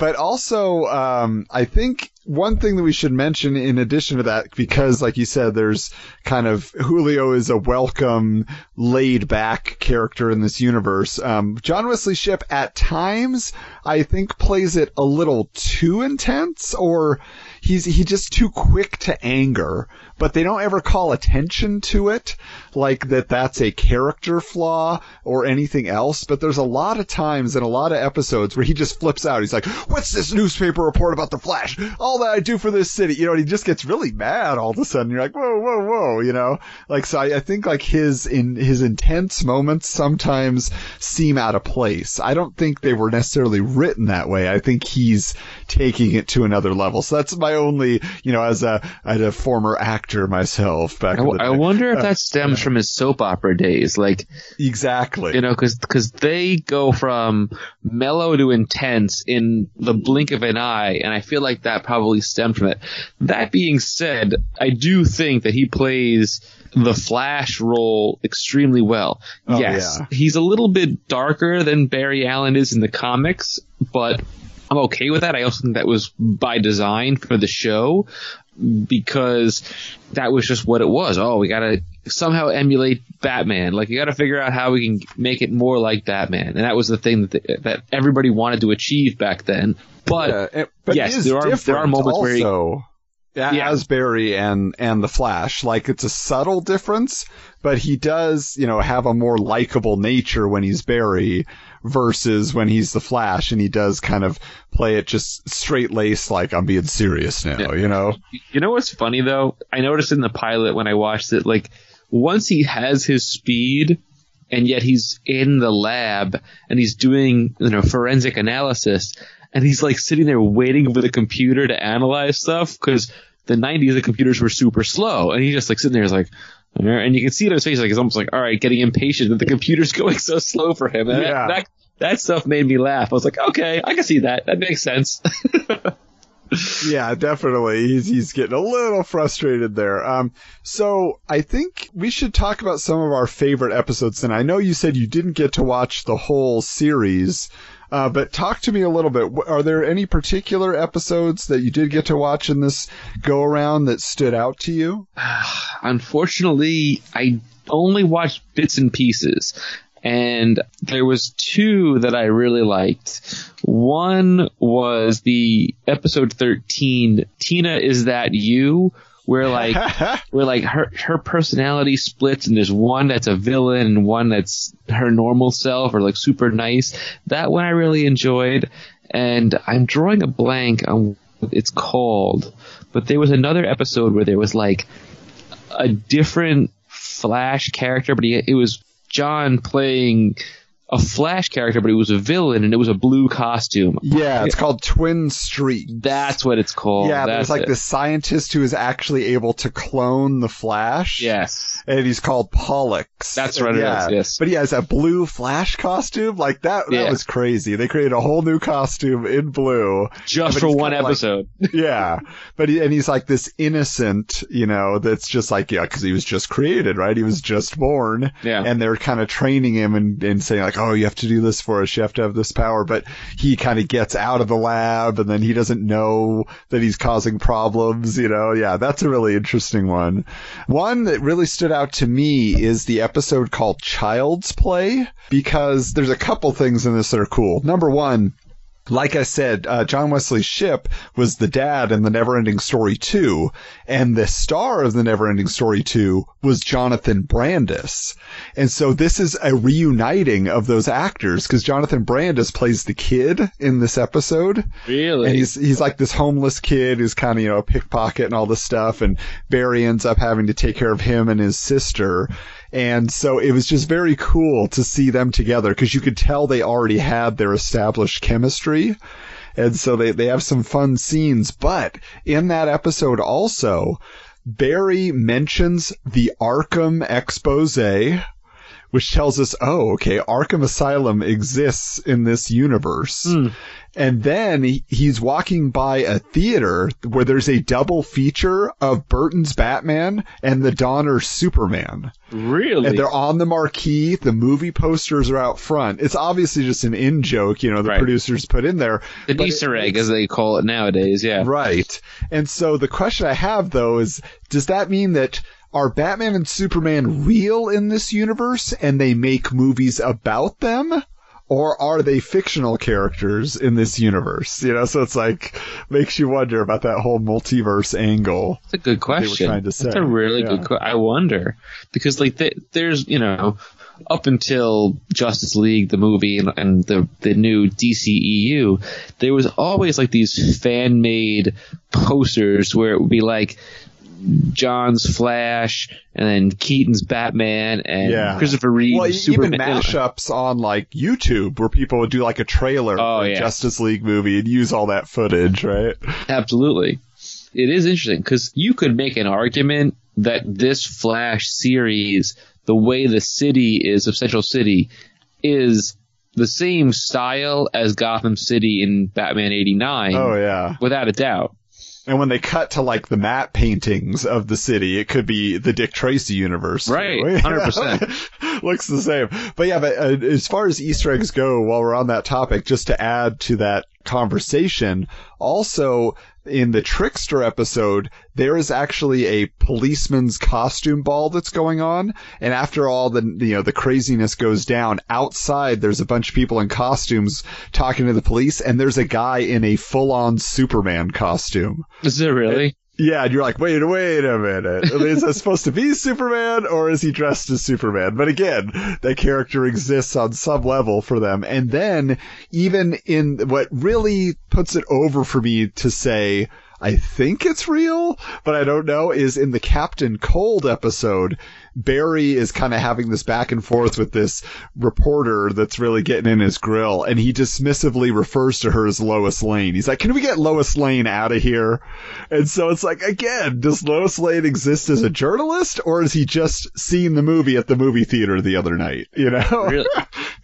S7: But also, um, I think one thing that we should mention in addition to that, because like you said, there's kind of Julio is a welcome, laid back character in this universe. Um, John Wesley Shipp at times, I think plays it a little too intense or he's, he just too quick to anger, but they don't ever call attention to it like that that's a character flaw or anything else. But there's a lot of times in a lot of episodes where he just flips out. He's like, what's this newspaper report about the Flash? All that I do for this city, you know, and he just gets really mad all of a sudden. You're like, whoa, whoa, whoa, you know, like, so I, I think like his, in his intense moments sometimes seem out of place. I don't think they were necessarily written that way. I think he's taking it to another level. So that's my only, you know, as a, as a former actor myself back
S8: I,
S7: in the
S8: I wonder if
S7: Uh,
S8: that stems from his soap opera days, like
S7: Exactly.
S8: you know, because they go from mellow to intense in the blink of an eye, and I feel like that probably stemmed from it. That being said, I do think that he plays the Flash role extremely well.
S7: Oh,
S8: yes,
S7: yeah.
S8: he's a little bit darker than Barry Allen is in the comics, but I'm okay with that. I also think that was by design for the show because that was just what it was. Oh, we gotta somehow emulate Batman. Like you gotta figure out how we can make it more like Batman, and that was the thing that that everybody wanted to achieve back then. But
S7: Yeah, it- but
S8: yes, there are there are moments where he,
S7: also.
S8: Yeah.
S7: as Barry and and the Flash. Like it's a subtle difference, but he does, you know, have a more likable nature when he's Barry versus when he's the Flash, and he does kind of play it just straight laced, like I'm being serious now,
S8: Yeah.
S7: you know.
S8: You know what's funny though? I noticed in the pilot when I watched it, like once he has his speed, and yet he's in the lab and he's doing you know forensic analysis, and he's like sitting there waiting for the computer to analyze stuff because the 90s the computers were super slow, and he's just like sitting there, he's like. And you can see it on his face, like he's almost like, all right, getting impatient that the computer's going so slow for him. And
S7: Yeah.
S8: that, that that stuff made me laugh. I was like, okay, I can see that. That makes sense.
S7: Yeah, definitely. He's he's getting a little frustrated there. Um, so I think we should talk about some of our favorite episodes. And I know you said you didn't get to watch the whole series, uh, but talk to me a little bit. Are there any particular episodes that you did get to watch in this go around that stood out to you?
S8: unfortunately, I only watched bits and pieces. And there was two that I really liked. One was the episode 13, Tina is that you? Where like, where like her, her personality splits and there's one that's a villain and one that's her normal self or like super nice. That one I really enjoyed. And I'm drawing a blank on what it's called. But there was another episode where there was like, a different Flash character, but he, it was John playing a Flash character, but he was a villain and it was a blue costume.
S7: Yeah, it's called Twin Streaks.
S8: That's what it's called.
S7: yeah,
S8: That's
S7: there's like
S8: it.
S7: this scientist who is actually able to clone the Flash.
S8: Yes.
S7: and he's called Pollux.
S8: That's right.
S7: yeah.
S8: is, yes.
S7: But he has a blue Flash costume. Like that, that
S8: Yeah.
S7: was crazy. They created a whole new costume in blue.
S8: Just for one
S7: kinda like-
S8: episode.
S7: yeah, but he, and he's like this innocent, you know, that's just like yeah, because he was just created, right? He was just born.
S8: Yeah.
S7: and they're kind of training him and, and saying like, oh, you have to do this for us. You have to have this power. But he kind of gets out of the lab, and then he doesn't know that he's causing problems. You know, yeah, that's a really interesting one. One that really stood out to me is the episode called Child's Play because there's a couple things in this that are cool. Number one, like I said, uh, John Wesley's Shipp was the dad in the Neverending Story 2, and the star of the Neverending Story 2 was Jonathan Brandis. And so this is a reuniting of those actors because Jonathan Brandis plays the kid in this episode.
S8: Really?
S7: And he's he's like this homeless kid who's kind of you know a pickpocket and all this stuff, and Barry ends up having to take care of him and his sister. And so it was just very cool to see them together because you could tell they already had their established chemistry. And so they, they have some fun scenes. But in that episode also, Barry mentions the Arkham expose, which tells us, oh, okay, Arkham Asylum exists in this universe. Hmm. And then he, he's walking by a theater where there's a double feature of Burton's Batman and the Donner Superman.
S8: really?
S7: And they're on the marquee. The movie posters are out front. It's obviously just an in joke, you know, the
S8: Right.
S7: producers put in there.
S8: An
S7: but it
S8: Easter egg, as they call it nowadays. Yeah.
S7: Right. And so the question I have though is, does that mean that are Batman and Superman real in this universe and they make movies about them? Or are they fictional characters in this universe? You know, so it's like, makes you wonder about that whole multiverse angle.
S8: That's a good
S7: they
S8: question.
S7: trying to say.
S8: That's a really
S7: Yeah.
S8: good. que- I wonder because like th- there's you know up until Justice League the movie and, and the the new DCEU, there was always like these fan made posters where it would be like. John's Flash, and then Keaton's Batman, and
S7: Yeah.
S8: Christopher Reeve.
S7: Well,
S8: Superman.
S7: even mashups on like YouTube where people would do like a trailer
S8: Oh,
S7: for a. Justice League movie and use all that footage, right?
S8: Absolutely. It is interesting because you could make an argument that this Flash series, the way the city is of Central City, is the same style as Gotham City in Batman 89.
S7: Oh yeah.
S8: Without a doubt.
S7: And when they cut to like the map paintings of the city, it could be the Dick Tracy universe.
S8: Right, 100%.
S7: Looks the same. But yeah, but uh, as far as Easter eggs go, while we're on that topic, just to add to that conversation, also in the Trickster episode, there is actually a policeman's costume ball that's going on. And after all the, you know, the craziness goes down outside, there's a bunch of people in costumes talking to the police and there's a guy in a full on Superman costume.
S8: Is it really?
S7: Yeah, and you're like, wait, wait a minute. Is that supposed to be Superman or is he dressed as Superman? But again, that character exists on some level for them. And then even in what really puts it over for me to say, I think it's real, but I don't know, is in the Captain Cold episode, Barry is kind of having this back and forth with this reporter that's really getting in his grill, and he dismissively refers to her as Lois Lane. He's like, Can we get Lois Lane out of here? And so it's like, again, does Lois Lane exist as a journalist, or is he just seeing the movie at the movie theater the other night? You know?
S8: Really?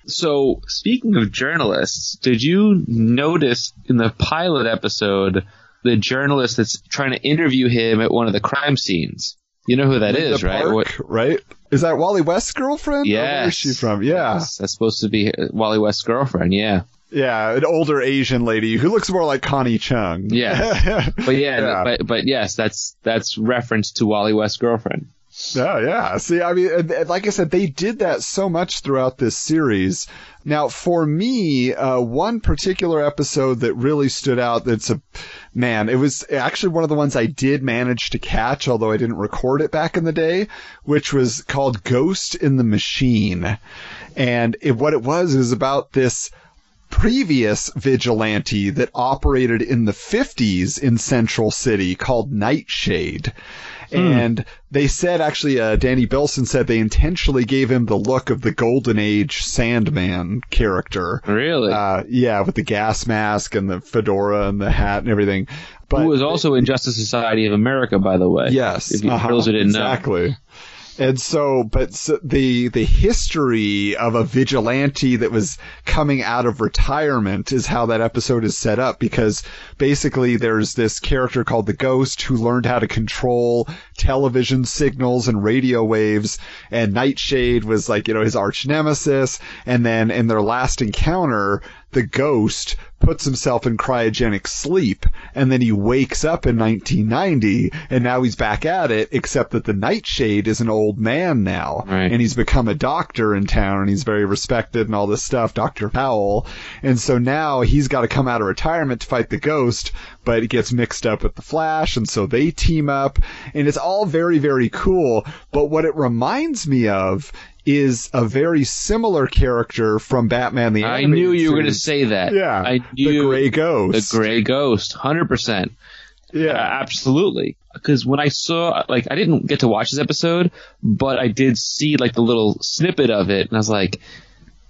S8: So, speaking of journalists, did you notice in the pilot episode the journalist that's trying to interview him at one of the crime scenes? You know who that is,
S7: The
S8: right?
S7: Park,
S8: What-
S7: right? Is that Wally West's girlfriend? Yeah. Where is she from? Yeah.
S8: Yes, that's supposed to be Wally West's girlfriend. Yeah,
S7: Yeah, an older Asian lady who looks more like Connie Chung.
S8: Yeah. but yeah,
S7: Yeah.
S8: but but yes, that's that's reference to Wally West's girlfriend.
S7: Yeah, yeah. See, I mean, like I said, they did that so much throughout this series. Now, for me, uh, one particular episode that really stood out that's a, man, it was actually one of the ones I did manage to catch, although I didn't record it back in the day, which was called Ghost in the Machine. And it, what it was, is about this previous vigilante that operated in the 50s in Central City called Nightshade. And they said, actually, uh, Danny Bilson said they intentionally gave him the look of the Golden Age Sandman character.
S8: Really?
S7: Uh, yeah, with the gas mask and the fedora and the hat and everything. But
S8: Who was also in Justice Society of America, by the way.
S7: Yes,
S8: If you,
S7: uh-huh,
S8: for those who didn't know.
S7: exactly. And so, but so the the history of a vigilante that was coming out of retirement is how that episode is set up. Because basically, there's this character called the Ghost who learned how to control television signals and radio waves, and Nightshade was like you know his arch nemesis. And then in their last encounter, the Ghost puts himself in cryogenic sleep and then he wakes up in 1990 and now he's back at it except that the nightshade is an old man now
S8: Right.
S7: and he's become a doctor in town and he's very respected and all this stuff dr powell and so now he's got to come out of retirement to fight the ghost but it gets mixed up with the flash and so they team up and it's all very very cool but what it reminds me of is a very similar character from Batman the
S8: I knew you were going to say that.
S7: Yeah,
S8: I
S7: the
S8: knew
S7: Gray Ghost.
S8: The Gray Ghost, hundred percent.
S7: Yeah,
S8: absolutely. Because when I saw, like, I didn't get to watch this episode, but I did see like the little snippet of it, and I was like,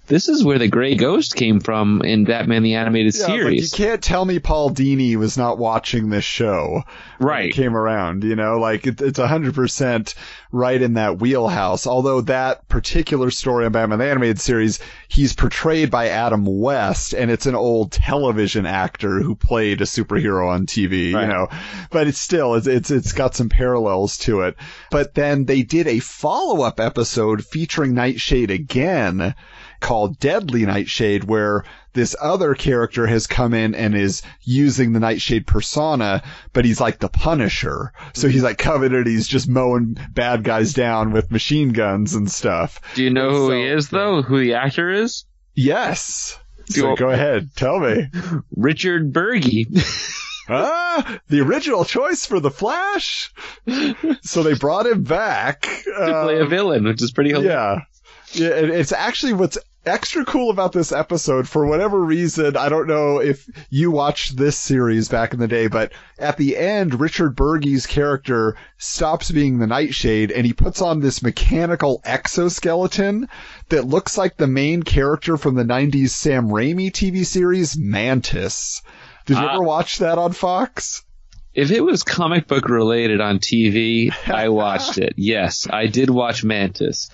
S8: "This is where the Gray Ghost came from in Batman the Animated
S7: Yeah, was like,
S8: Series."
S7: you can't tell me Paul Dini was not watching this show.
S8: Right.
S7: came around, you know, like it, it's hundred percent right in that wheelhouse. Although that particular story on Batman the Animated Series, he's portrayed by Adam West, and it's an old television actor who played a superhero on TV,
S8: Right.
S7: you know. But it's still it's it's it's got some parallels to it. But then they did a follow up episode featuring Nightshade again called Deadly Nightshade, where this other character has come in and is using the Nightshade persona, but he's like the Punisher. So he's like coveted, he's just mowing bad guys down with machine guns and stuff.
S8: Do you know who
S7: So-
S8: he is, though? Who the actor is?
S7: Yes. So
S8: Go-
S7: go ahead, tell me.
S8: Richard Burgi.
S7: Ah, the original choice for the Flash. So they brought him back
S8: to play a
S7: Um,
S8: villain, which is pretty hilarious.
S7: Yeah. Yeah, it's actually what's extra cool about this episode. For whatever reason, I don't know if you watched this series back in the day, but at the end, Richard Burgi's character stops being the Nightshade and he puts on this mechanical exoskeleton that looks like the main character from the 90s Sam Raimi TV series, Mantis. Did you
S8: Ah.
S7: ever watch that on Fox?
S8: If it was comic book related on TV, I watched it. Yes, I did watch Mantis.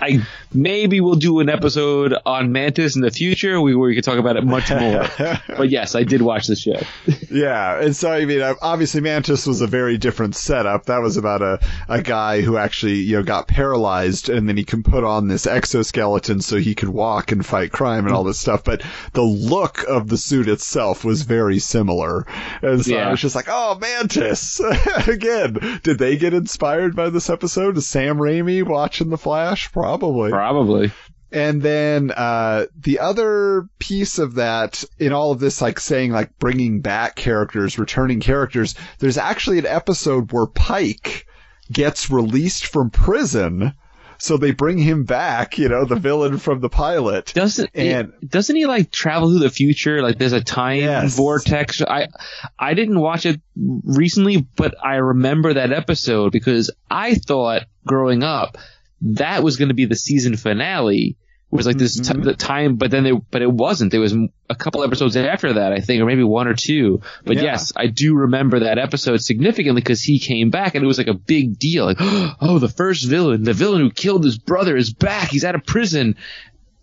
S8: I maybe we'll do an episode on Mantis in the future where we can talk about it much more. but yes, I did watch the show.
S7: Yeah, and so I mean, obviously Mantis was a very different setup. That was about a a guy who actually you know got paralyzed, and then he can put on this exoskeleton so he could walk and fight crime and all this stuff. But the look of the suit itself was very similar, and so I was just like, oh, Mantis again. Did they get inspired by this episode? Is Sam Raimi watching The Flash? Probably.
S8: Probably.
S7: And then uh, the other piece of that in all of this, like saying like bringing back characters, returning characters, there's actually an episode where Pike gets released from prison. So they bring him back, you know, the villain from the pilot.
S8: Doesn't
S7: And-
S8: it, doesn't he like travel through the future? Like there's a time
S7: Yes.
S8: vortex. I I didn't watch it recently, but I remember that episode because I thought growing up that was going to be the season finale. It was like this
S7: Mm-hmm.
S8: t- the time, but then it, but it wasn't. There was a couple episodes after that, I think, or maybe one or two. But
S7: Yeah.
S8: yes, I do remember that episode significantly because he came back and it was like a big deal. Like, oh, the first villain, the villain who killed his brother is back. He's out of prison.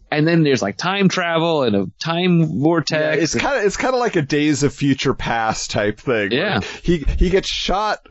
S8: And then there's like time travel and a time vortex.
S7: It's kind of it's kind of like a Days of Future Past type thing.
S8: Yeah.
S7: He he gets shot.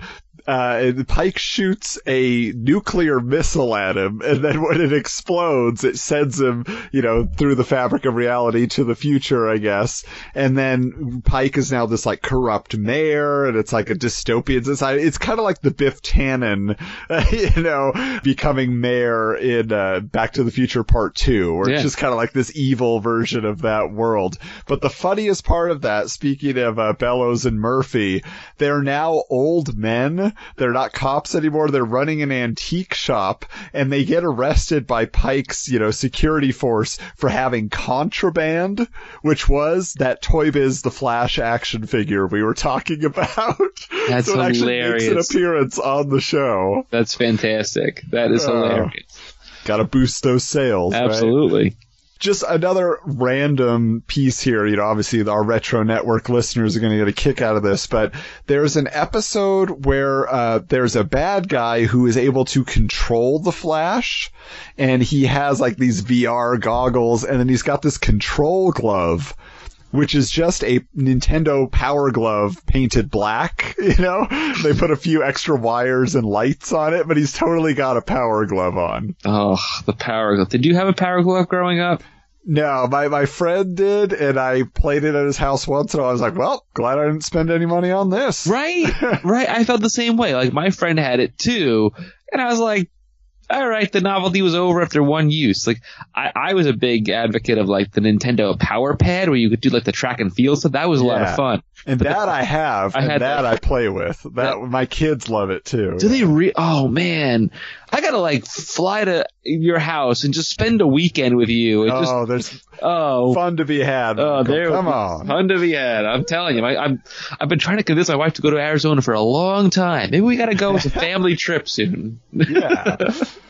S7: Uh, Pike shoots a nuclear missile at him, and then when it explodes, it sends him, you know, through the fabric of reality to the future, I guess. And then Pike is now this like corrupt mayor, and it's like a dystopian society. It's kind of like the Biff Tannen, you know, becoming mayor in uh, Back to the Future Part Two, where
S8: Yeah.
S7: it's just kind of like this evil version of that world. But the funniest part of that, speaking of uh, Bellows and Murphy, they're now old men. They're not cops anymore. They're running an antique shop and they get arrested by Pike's, you know, security force for having contraband, which was that Toy Biz the Flash action figure we were talking about.
S8: That's
S7: so it actually makes an appearance on the show.
S8: That's fantastic. That is
S7: Oh,
S8: hilarious.
S7: Got to boost those sales. right? Just another random piece here. You know, obviously our retro network listeners are going to get a kick out of this, but there's an episode where uh, there's a bad guy who is able to control the Flash, and he has like these VR goggles, and then he's got this control glove. Which is just a Nintendo Power Glove painted black, you know? They put a few extra wires and lights on it, but he's totally got a Power Glove on.
S8: Oh, the power glove. Did you have a power glove growing up?
S7: No, my, my friend did, and I played it at his house once, and I was like, well, glad I didn't spend any money on this.
S8: Right, right. I felt the same way. Like my friend had it too, and I was like, all right, the novelty was over after one use. Like I, I was a big advocate of like the Nintendo Power Pad where you could do like the track and field stuff. That was a lot of fun.
S7: And that I have,
S8: I
S7: and
S8: had
S7: that,
S8: that.
S7: I play with. That my kids love it too.
S8: Do they re? Oh man, I gotta like fly to your house and just spend a weekend with you. It just
S7: oh, there's
S8: oh.
S7: fun to be had.
S8: Oh, there,
S7: Come on.
S8: fun to be had. I'm telling you, I, I'm, I've been trying to convince my wife to go to Arizona for a long time. Maybe we got to go as a family trip soon.
S7: Yeah.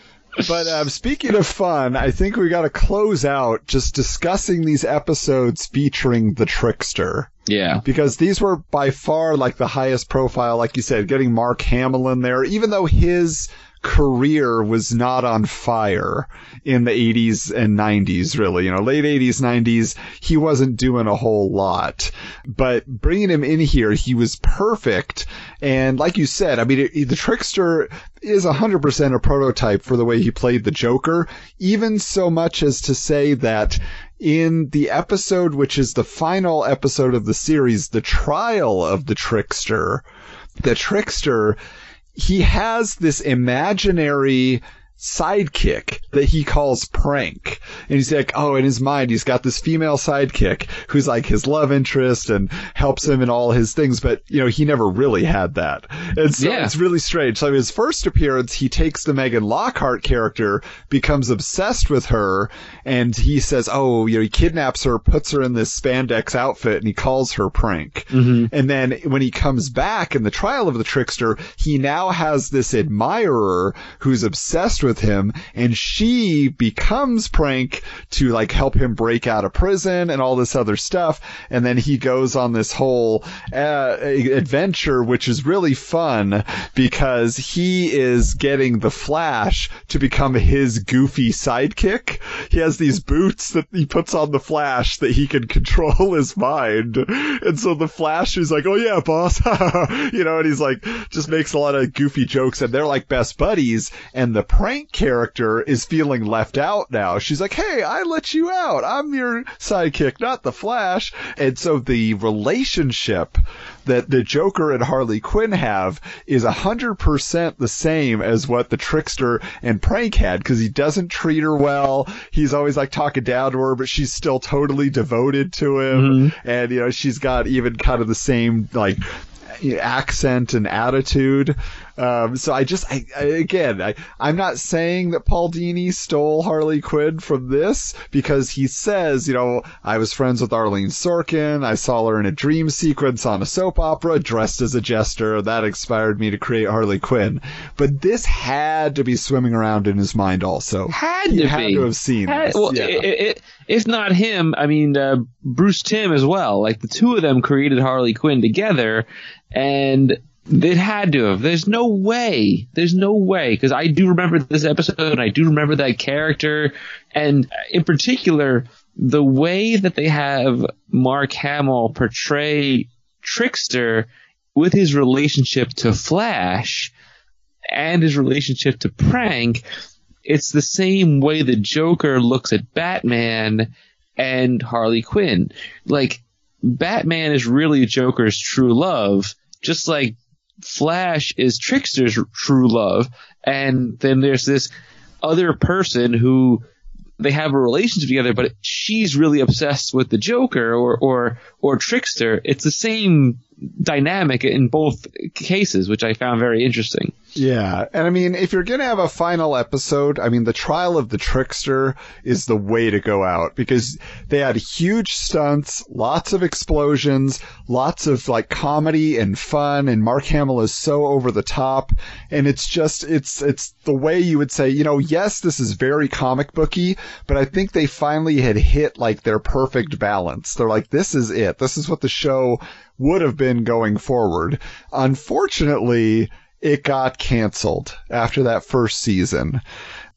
S7: But um, speaking of fun, I think we got to close out just discussing these episodes featuring the trickster.
S8: yeah,
S7: because these were by far like the highest profile, like you said, getting Mark Hamill in there, even though his career was not on fire in the 80s and 90s, really. You know, late 80s, 90s, he wasn't doing a whole lot. But bringing him in here, he was perfect. And like you said, I mean, it, the trickster is 100% a prototype for the way he played the Joker, even so much as to say that in the episode, which is the final episode of the series, The Trial of the Trickster, the Trickster, he has this imaginary sidekick that he calls Prank. And he's like, oh, in his mind, he's got this female sidekick who's like his love interest and helps him in all his things. But, you know, he never really had that. And so
S8: Yeah.
S7: it's really strange. So his first appearance, he takes the Megan Lockhart character, becomes obsessed with her, and he says, oh, you know, he kidnaps her, puts her in this spandex outfit, and he calls her Prank. Mm-hmm. And then when he comes back in the trial of the trickster, he now has this admirer who's obsessed with him, and she becomes Prank to like help him break out of prison and all this other stuff. And then he goes on this whole uh, adventure, which is really fun because he is getting the Flash to become his goofy sidekick. He has these boots that he puts on the Flash that he can control his mind. And so the Flash is like, oh yeah, boss. you know, and he's like, just makes a lot of goofy jokes and they're like best buddies. And the prank character is feeling left out now. She's like, hey, I let you out. I'm your sidekick, not the Flash. And so the relationship that the Joker and Harley Quinn have is 100% the same as what the Trickster and Prank had because he doesn't treat her well. He's always like talking down to her, but she's still totally devoted to him. Mm-hmm. And, you know, she's got even kind of the same, like, accent and attitude. Um, so I just, I, I, again, I, I'm not saying that Paul Dini stole Harley Quinn from this because he says, you know, I was friends with Arlene Sorkin. I saw her in a dream sequence on a soap opera dressed as a jester. That inspired me to create Harley Quinn. But this had to be swimming around in his mind also.
S8: Had
S7: he
S8: to
S7: had
S8: be.
S7: to have seen
S8: Had-
S7: this.
S8: well,
S7: yeah.
S8: i- i- i- if not him, I mean uh, Bruce Timm as well. Like the two of them created Harley Quinn together, and it had to have. There's no way. There's no way because I do remember this episode and I do remember that character, and uh, in particular the way that they have Mark Hamill portray Trickster with his relationship to Flash and his relationship to Prank, it's the same way the Joker looks at Batman and Harley Quinn. Like, Batman is really Joker's true love, just like Flash is Trickster's true love. And then there's this other person who they have a relationship together, but she's really obsessed with the Joker or, or, or Trickster. It's the same dynamic in both cases, which I found very interesting.
S7: Yeah, and I mean, if you're gonna have a final episode, I mean, the trial of the trickster is the way to go out because they had huge stunts, lots of explosions, lots of like comedy and fun, and Mark Hamill is so over the top, and it's just it's it's the way you would say, you know, yes, this is very comic booky, but I think they finally had hit like their perfect balance. They're like, this is it. This is what the show would have been going forward. Unfortunately, it got canceled after that first season.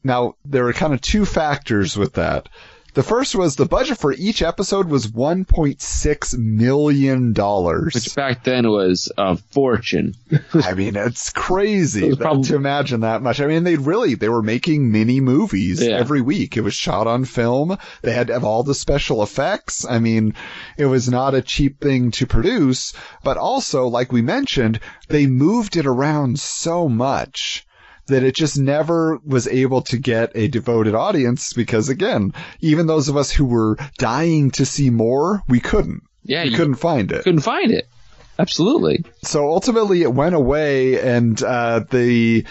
S7: Now, there are kind of two factors with that. The first was the budget for each episode was $1.6 million.
S8: Which back then was a fortune.
S7: I mean, it's crazy
S8: It was
S7: that-
S8: prob-
S7: to imagine that much. I mean, they really, they were making mini movies
S8: Yeah.
S7: every week. It was shot on film. They had to have all the special effects. I mean, it was not a cheap thing to produce, but also, like we mentioned, they moved it around so much that it just never was able to get a devoted audience because again, even those of us who were dying to see more, we couldn't.
S8: Yeah,
S7: we
S8: you
S7: couldn't find it
S8: couldn't find it. Absolutely.
S7: so ultimately it went away and uh, the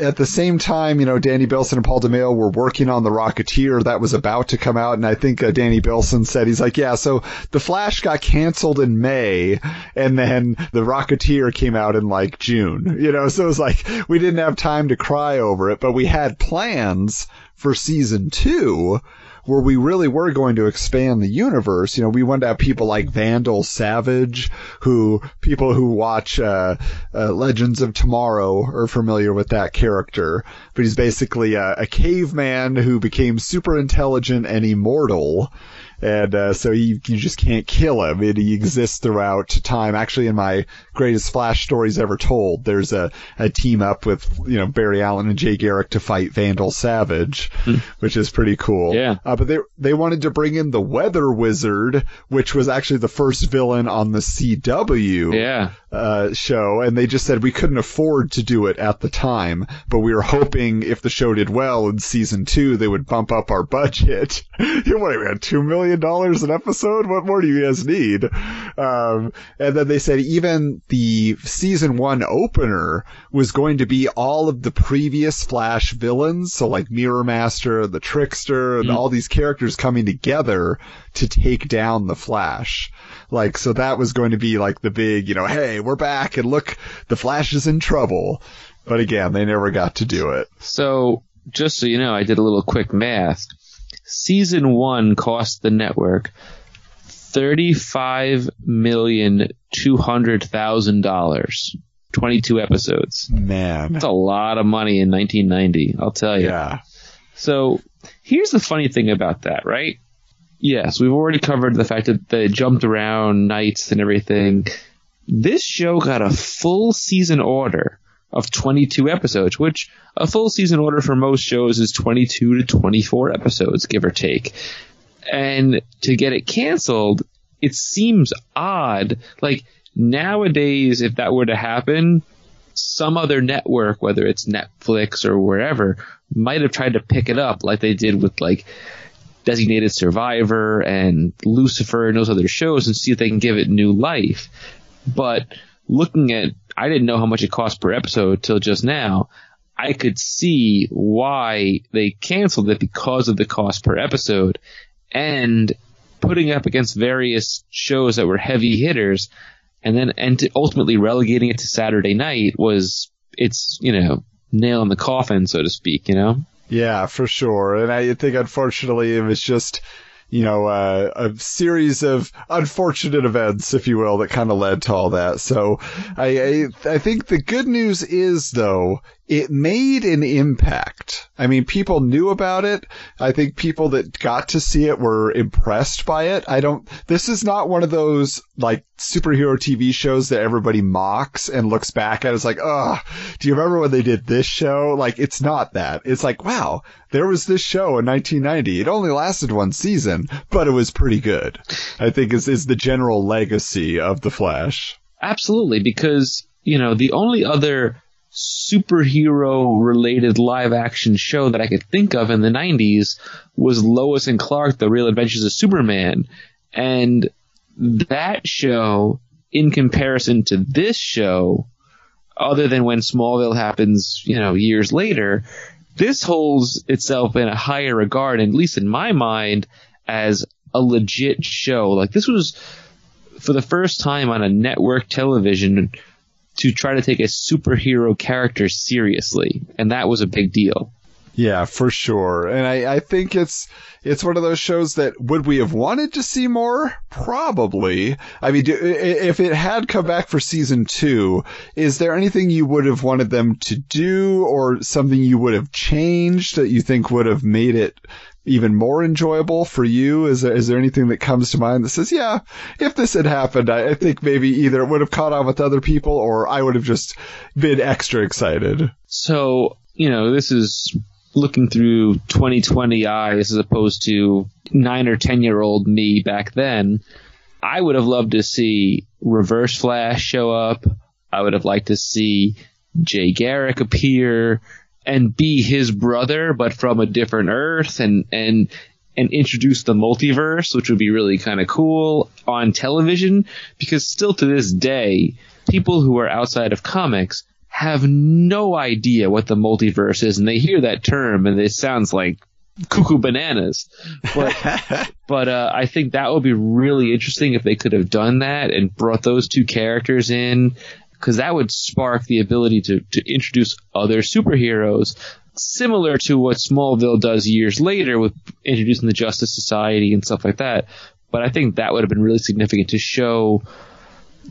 S7: at the same time, you know, Danny Bilson and Paul De Meo were working on The Rocketeer that was about to come out. And I think uh, Danny Bilson said, he's like, yeah, so The Flash got canceled in May and then The Rocketeer came out in like June, you know, so it was like, we didn't have time to cry over it, but we had plans for season two where we really were going to expand the universe. You know, we wanted to have people like Vandal Savage, who people who watch uh, uh, Legends of Tomorrow are familiar with that character. But he's basically a, a caveman who became super intelligent and immortal. And uh, so you, you just can't kill him. And he exists throughout time. Actually, in my greatest Flash stories ever told, there's a, a team up with you know Barry Allen and Jay Garrick to fight Vandal Savage, which is pretty cool.
S8: Yeah.
S7: Uh, but they they wanted to bring in the Weather Wizard, which was actually the first villain on the CW
S8: Yeah.
S7: uh, show, and they just said we couldn't afford to do it at the time, but we were hoping if the show did well in season two, they would bump up our budget. you what, we had two million dollars an episode? What more do you guys need? Um, and then they said even the season one opener was going to be all of the previous Flash villains, so like Mirror Master, the Trickster, and mm. all these characters coming together to take down the Flash. Like, so that was going to be like the big, you know, hey, we're back and look, the Flash is in trouble. But again, they never got to do it.
S8: So, just so you know, I did a little quick math. Season one cost the network thirty-five million two hundred thousand dollars. Twenty-two episodes.
S7: Man.
S8: That's a lot of money in 1990. I'll tell you.
S7: Yeah.
S8: So here's the funny thing about that, right? Yes, we've already covered the fact that they jumped around nights and everything. This show got a full season order of 22 episodes, which a full season order for most shows is 22 to 24 episodes, give or take. And to get it canceled, it seems odd. Like nowadays, if that were to happen, some other network, whether it's Netflix or wherever, might have tried to pick it up like they did with like Designated Survivor and Lucifer and those other shows and see if they can give it new life. But looking at, I didn't know how much it cost per episode till just now. I could see why they canceled it because of the cost per episode and putting up against various shows that were heavy hitters and then and ultimately relegating it to Saturday night was it's, you know, nail in the coffin, so to speak, you know?
S7: Yeah, for sure. And I think unfortunately it was just you know, uh, a series of unfortunate events, if you will, that kind of led to all that. So I, I, I think the good news is though, it made an impact. I mean, people knew about it. I think people that got to see it were impressed by it. I don't, this is not one of those like superhero TV shows that everybody mocks and looks back at It's like, oh, do you remember when they did this show? Like, it's not that. It's like, wow, there was this show in 1990. It only lasted one season, but it was pretty good. I think is, is the general legacy of The Flash.
S8: Absolutely, because, you know, the only other superhero related live action show that I could think of in the 90s was Lois and Clark, The Real Adventures of Superman. And that show, in comparison to this show, other than when Smallville happens, you know, years later, this holds itself in a higher regard, at least in my mind, as a legit show. Like this was for the first time on a network television to try to take a superhero character seriously, and that was a big deal.
S7: Yeah, for sure. And I, I think it's it's one of those shows that would we have wanted to see more? Probably. I mean, do, if it had come back for season two, is there anything you would have wanted them to do, or something you would have changed that you think would have made it even more enjoyable for you? Is there, is there anything that comes to mind that says, yeah, if this had happened, I, I think maybe either it would have caught on with other people or I would have just been extra excited?
S8: So, you know, this is looking through 2020 eyes as opposed to nine or 10 year old me back then. I would have loved to see Reverse Flash show up. I would have liked to see Jay Garrick appear and be his brother, but from a different Earth, and and and introduce the multiverse, which would be really kind of cool on television. Because still to this day, people who are outside of comics have no idea what the multiverse is, and they hear that term and it sounds like cuckoo bananas. But but uh, I think that would be really interesting if they could have done that and brought those two characters in because that would spark the ability to, to introduce other superheroes, similar to what Smallville does years later with introducing the Justice Society and stuff like that. But I think that would have been really significant to show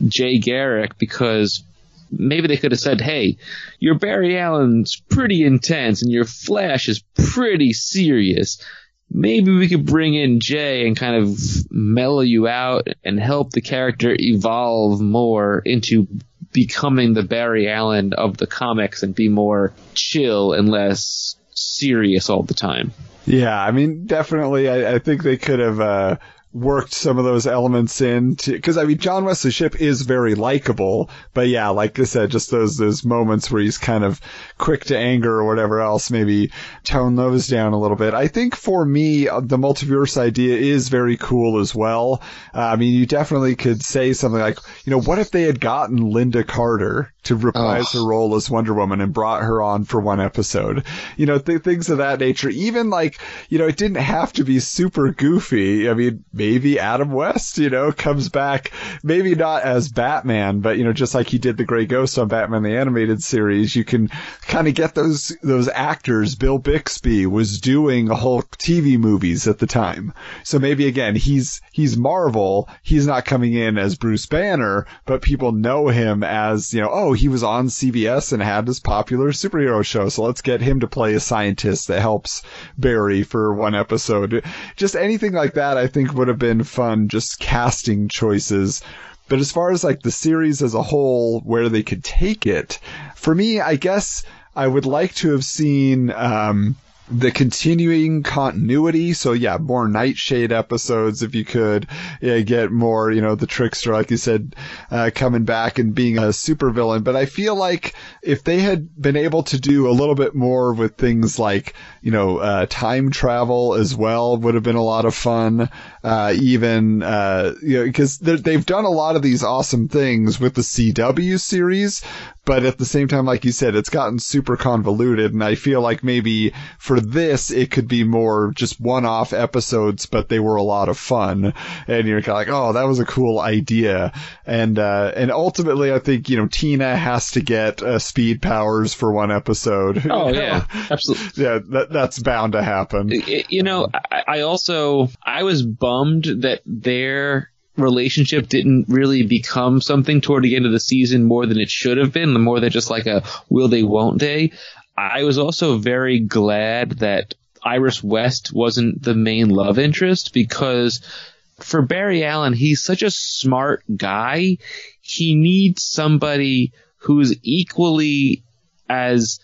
S8: Jay Garrick because maybe they could have said, hey, your Barry Allen's pretty intense and your Flash is pretty serious. Maybe we could bring in Jay and kind of mellow you out and help the character evolve more into becoming the Barry Allen of the comics and be more chill and less serious all the time.
S7: Yeah, I mean, definitely. I, I think they could have uh, worked some of those elements in because I mean John Wesley Shipp is very likable, but yeah, like I said, just those those moments where he's kind of quick to anger or whatever else, maybe tone those down a little bit. I think for me, uh, the multiverse idea is very cool as well. Uh, I mean, you definitely could say something like, you know, what if they had gotten Lynda Carter to reprise her role as Wonder Woman and brought her on for one episode? You know, th- things of that nature. Even like, you know, it didn't have to be super goofy. I mean maybe Adam West, you know, comes back, maybe not as Batman, but you know, just like he did the Gray Ghost on Batman the Animated Series, you can kind of get those those actors. Bill Bixby was doing whole TV movies at the time, so maybe again he's he's Marvel. He's not coming in as Bruce Banner, but people know him as you know, oh, he was on CBS and had this popular superhero show, so let's get him to play a scientist that helps Barry for one episode. Just anything like that, I think would have been fun just casting choices But as far as like the series as a whole, where they could take it, for me, I guess I would like to have seen, um, the continuing continuity. So yeah, more Nightshade episodes if you could yeah, get more, you know, the trickster, like you said, uh, coming back and being a supervillain. But I feel like if they had been able to do a little bit more with things like, you know, uh, time travel as well would have been a lot of fun. Uh, even, uh, you know, because they've done a lot of these awesome things with the CW series, but at the same time, like you said, it's gotten super convoluted, and I feel like maybe for this it could be more just one-off episodes, but they were a lot of fun, and you're kind of like, oh, that was a cool idea, and uh, and ultimately, I think you know Tina has to get uh, speed powers for one episode.
S8: Oh yeah, absolutely.
S7: yeah, that that's bound to happen.
S8: You know, I, I also I was bummed that their relationship didn't really become something toward the end of the season more than it should have been, the more than just like a will they, won't they. I was also very glad that Iris West wasn't the main love interest because for Barry Allen, he's such a smart guy. He needs somebody who's equally as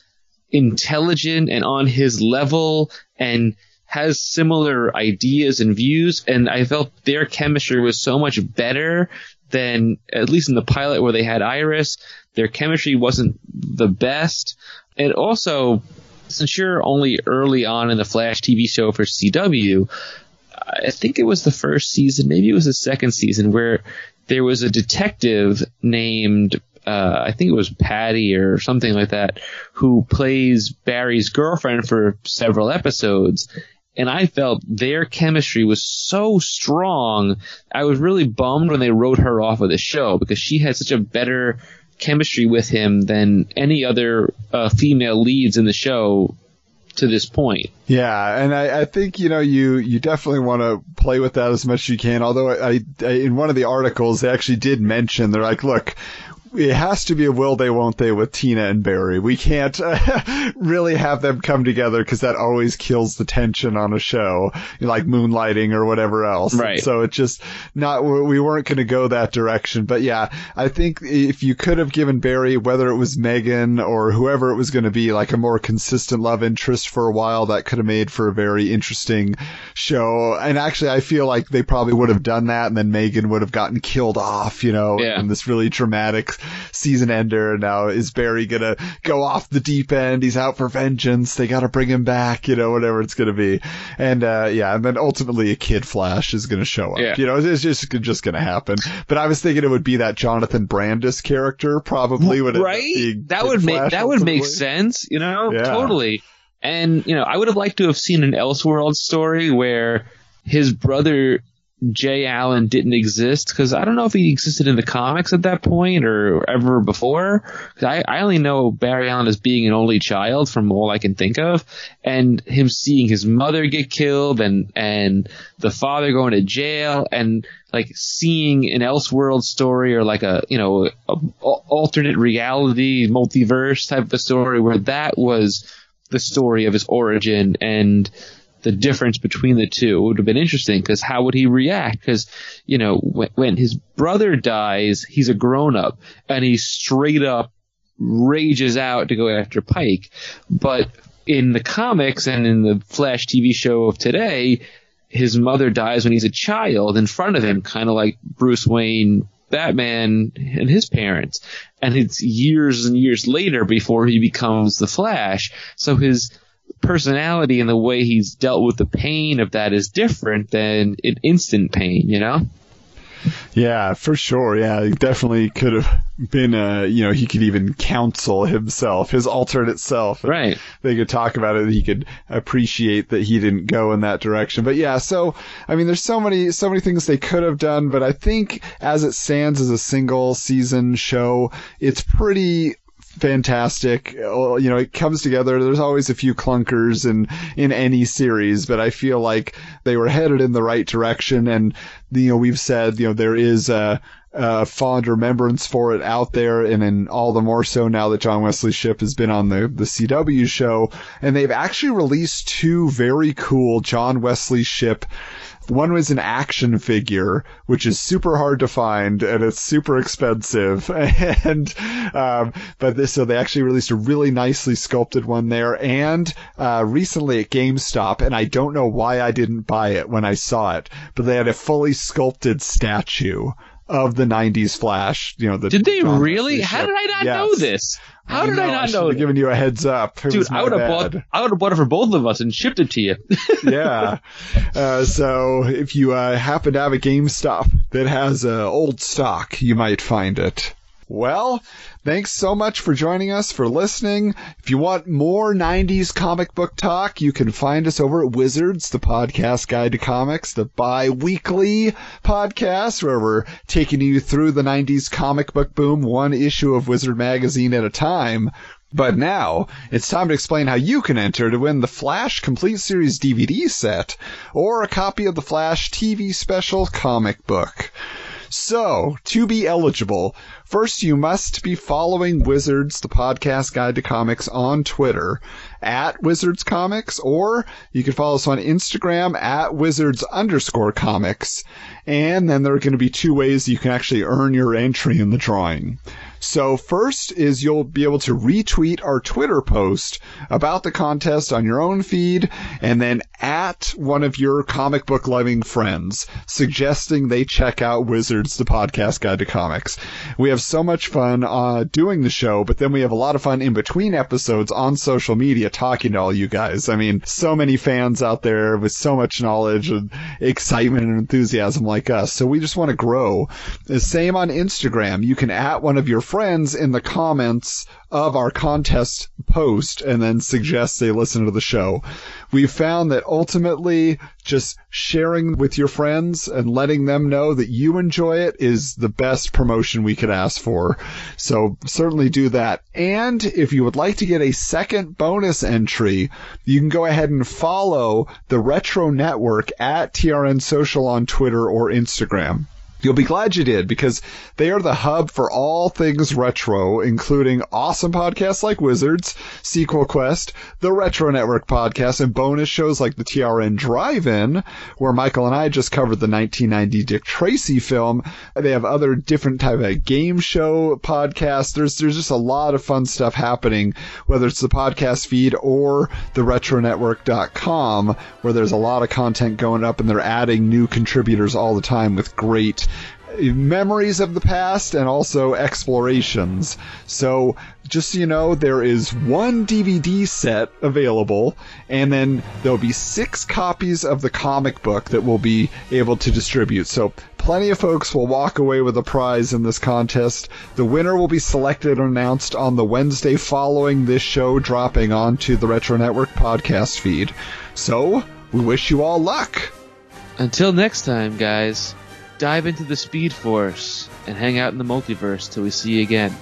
S8: intelligent and on his level and has similar ideas and views, and I felt their chemistry was so much better than at least in the pilot where they had Iris. Their chemistry wasn't the best, and also since you're only early on in the Flash TV show for CW, I think it was the first season, maybe it was the second season, where there was a detective named uh, I think it was Patty or something like that, who plays Barry's girlfriend for several episodes and I felt their chemistry was so strong. I was really bummed when they wrote her off of the show because she had such a better chemistry with him than any other uh, female leads in the show to this point.
S7: Yeah, and I, I, think you know you you definitely want to play with that as much as you can. Although I, I, in one of the articles they actually did mention they're like, look, it has to be a will they won't they with Tina and Barry. We can't uh, really have them come together because that always kills the tension on a show, like moonlighting or whatever else.
S8: Right.
S7: So it's just not we weren't going to go that direction. But yeah, I think if you could have given Barry, whether it was Megan or whoever it was going to be, like a more consistent love interest for a while, that could have made for a very interesting show. And actually, I feel like they probably would have done that, and then Megan would have gotten killed off, you know,
S8: yeah.
S7: in this really dramatic season ender. Now is Barry gonna go off the deep end? He's out for vengeance. They gotta bring him back, you know, whatever it's gonna be. And, uh, yeah, and then ultimately a kid Flash is gonna show up.
S8: Yeah.
S7: You know, it's just, just gonna happen. But I was thinking it would be that Jonathan Brandis character probably would
S8: right? That would make, that would make sense, you know, yeah. totally. And, you know, I would have liked to have seen an Elseworld story where his brother Jay Allen didn't exist because I don't know if he existed in the comics at that point or ever before. I, I only know Barry Allen as being an only child from all I can think of, and him seeing his mother get killed and and the father going to jail and like seeing an Elseworld story or like a you know a, a alternate reality multiverse type of story where that was the story of his origin and the difference between the two. It would have been interesting because how would he react? Because, you know, when, when his brother dies, he's a grown up and he straight up rages out to go after Pike. But in the comics and in the Flash TV show of today, his mother dies when he's a child in front of him, kind of like Bruce Wayne, Batman, and his parents. And it's years and years later before he becomes the Flash. So his personality and the way he's dealt with the pain of that is different than an instant pain, you know?
S7: Yeah, for sure. Yeah, he definitely could have been a, you know, he could even counsel himself, his alternate self.
S8: Right.
S7: They could talk about it. He could appreciate that he didn't go in that direction. But yeah, so, I mean, there's so many, so many things they could have done, but I think as it stands as a single season show, it's pretty fantastic. You know, it comes together. There's always a few clunkers in in any series, but I feel like they were headed in the right direction. And you know, we've said you know there is a, a fond remembrance for it out there, and then all the more so now that John Wesley Shipp has been on the the CW show, and they've actually released two very cool John Wesley Shipp One was an action figure, which is super hard to find and it's super expensive. And, um, but this, so they actually released a really nicely sculpted one there. And, uh, recently at GameStop, and I don't know why I didn't buy it when I saw it, but they had a fully sculpted statue of the 90s Flash. You know, the
S8: Did they
S7: John
S8: really? How did I not
S7: Yes.
S8: know this? How did I not
S7: should
S8: know?
S7: have given you a heads up. It
S8: Dude, I would have bought. I would have bought it for both of us and shipped it to you.
S7: yeah. Uh, so if you uh, happen to have a GameStop that has uh, old stock, you might find it. Well, thanks so much for joining us, for listening. If you want more 90s comic book talk, you can find us over at Wizards, the podcast guide to comics, the bi-weekly podcast where we're taking you through the 90s comic book boom, one issue of Wizard magazine at a time. But now, it's time to explain how you can enter to win the Flash Complete Series DVD set or a copy of the Flash TV special comic book. So, to be eligible, first you must be following Wizards, the podcast guide to comics on Twitter at Wizards Comics, or you can follow us on Instagram at Wizards underscore comics. And then there are going to be two ways you can actually earn your entry in the drawing. So first is you'll be able to retweet our Twitter post about the contest on your own feed and then at one of your comic book loving friends suggesting they check out Wizards, the podcast guide to comics. We have so much fun uh, doing the show, but then we have a lot of fun in between episodes on social media talking to all you guys. I mean, so many fans out there with so much knowledge and excitement and enthusiasm like us. So we just want to grow. The same on Instagram. You can at one of your friends in the comments of our contest post and then suggest they listen to the show. We've found that ultimately just sharing with your friends and letting them know that you enjoy it is the best promotion we could ask for. So certainly do that. And if you would like to get a second bonus entry, you can go ahead and follow the Retro Network at TRN Social on Twitter or Instagram. You'll be glad you did because they are the hub for all things retro, including awesome podcasts like Wizards, Sequel Quest, the Retro Network podcast, and bonus shows like the TRN Drive-In, where Michael and I just covered the 1990 Dick Tracy film. They have other different type of game show podcasts. There's there's just a lot of fun stuff happening, whether it's the podcast feed or the retronetwork.com, where there's a lot of content going up and they're adding new contributors all the time with great memories of the past and also explorations. So, just so you know, there is one DVD set available, and then there'll be six copies of the comic book that we'll be able to distribute. So, plenty of folks will walk away with a prize in this contest. The winner will be selected and announced on the Wednesday following this show dropping onto the Retro Network podcast feed. So, we wish you all luck.
S8: Until next time, guys, dive into the Speed Force and hang out in the multiverse till we see you again.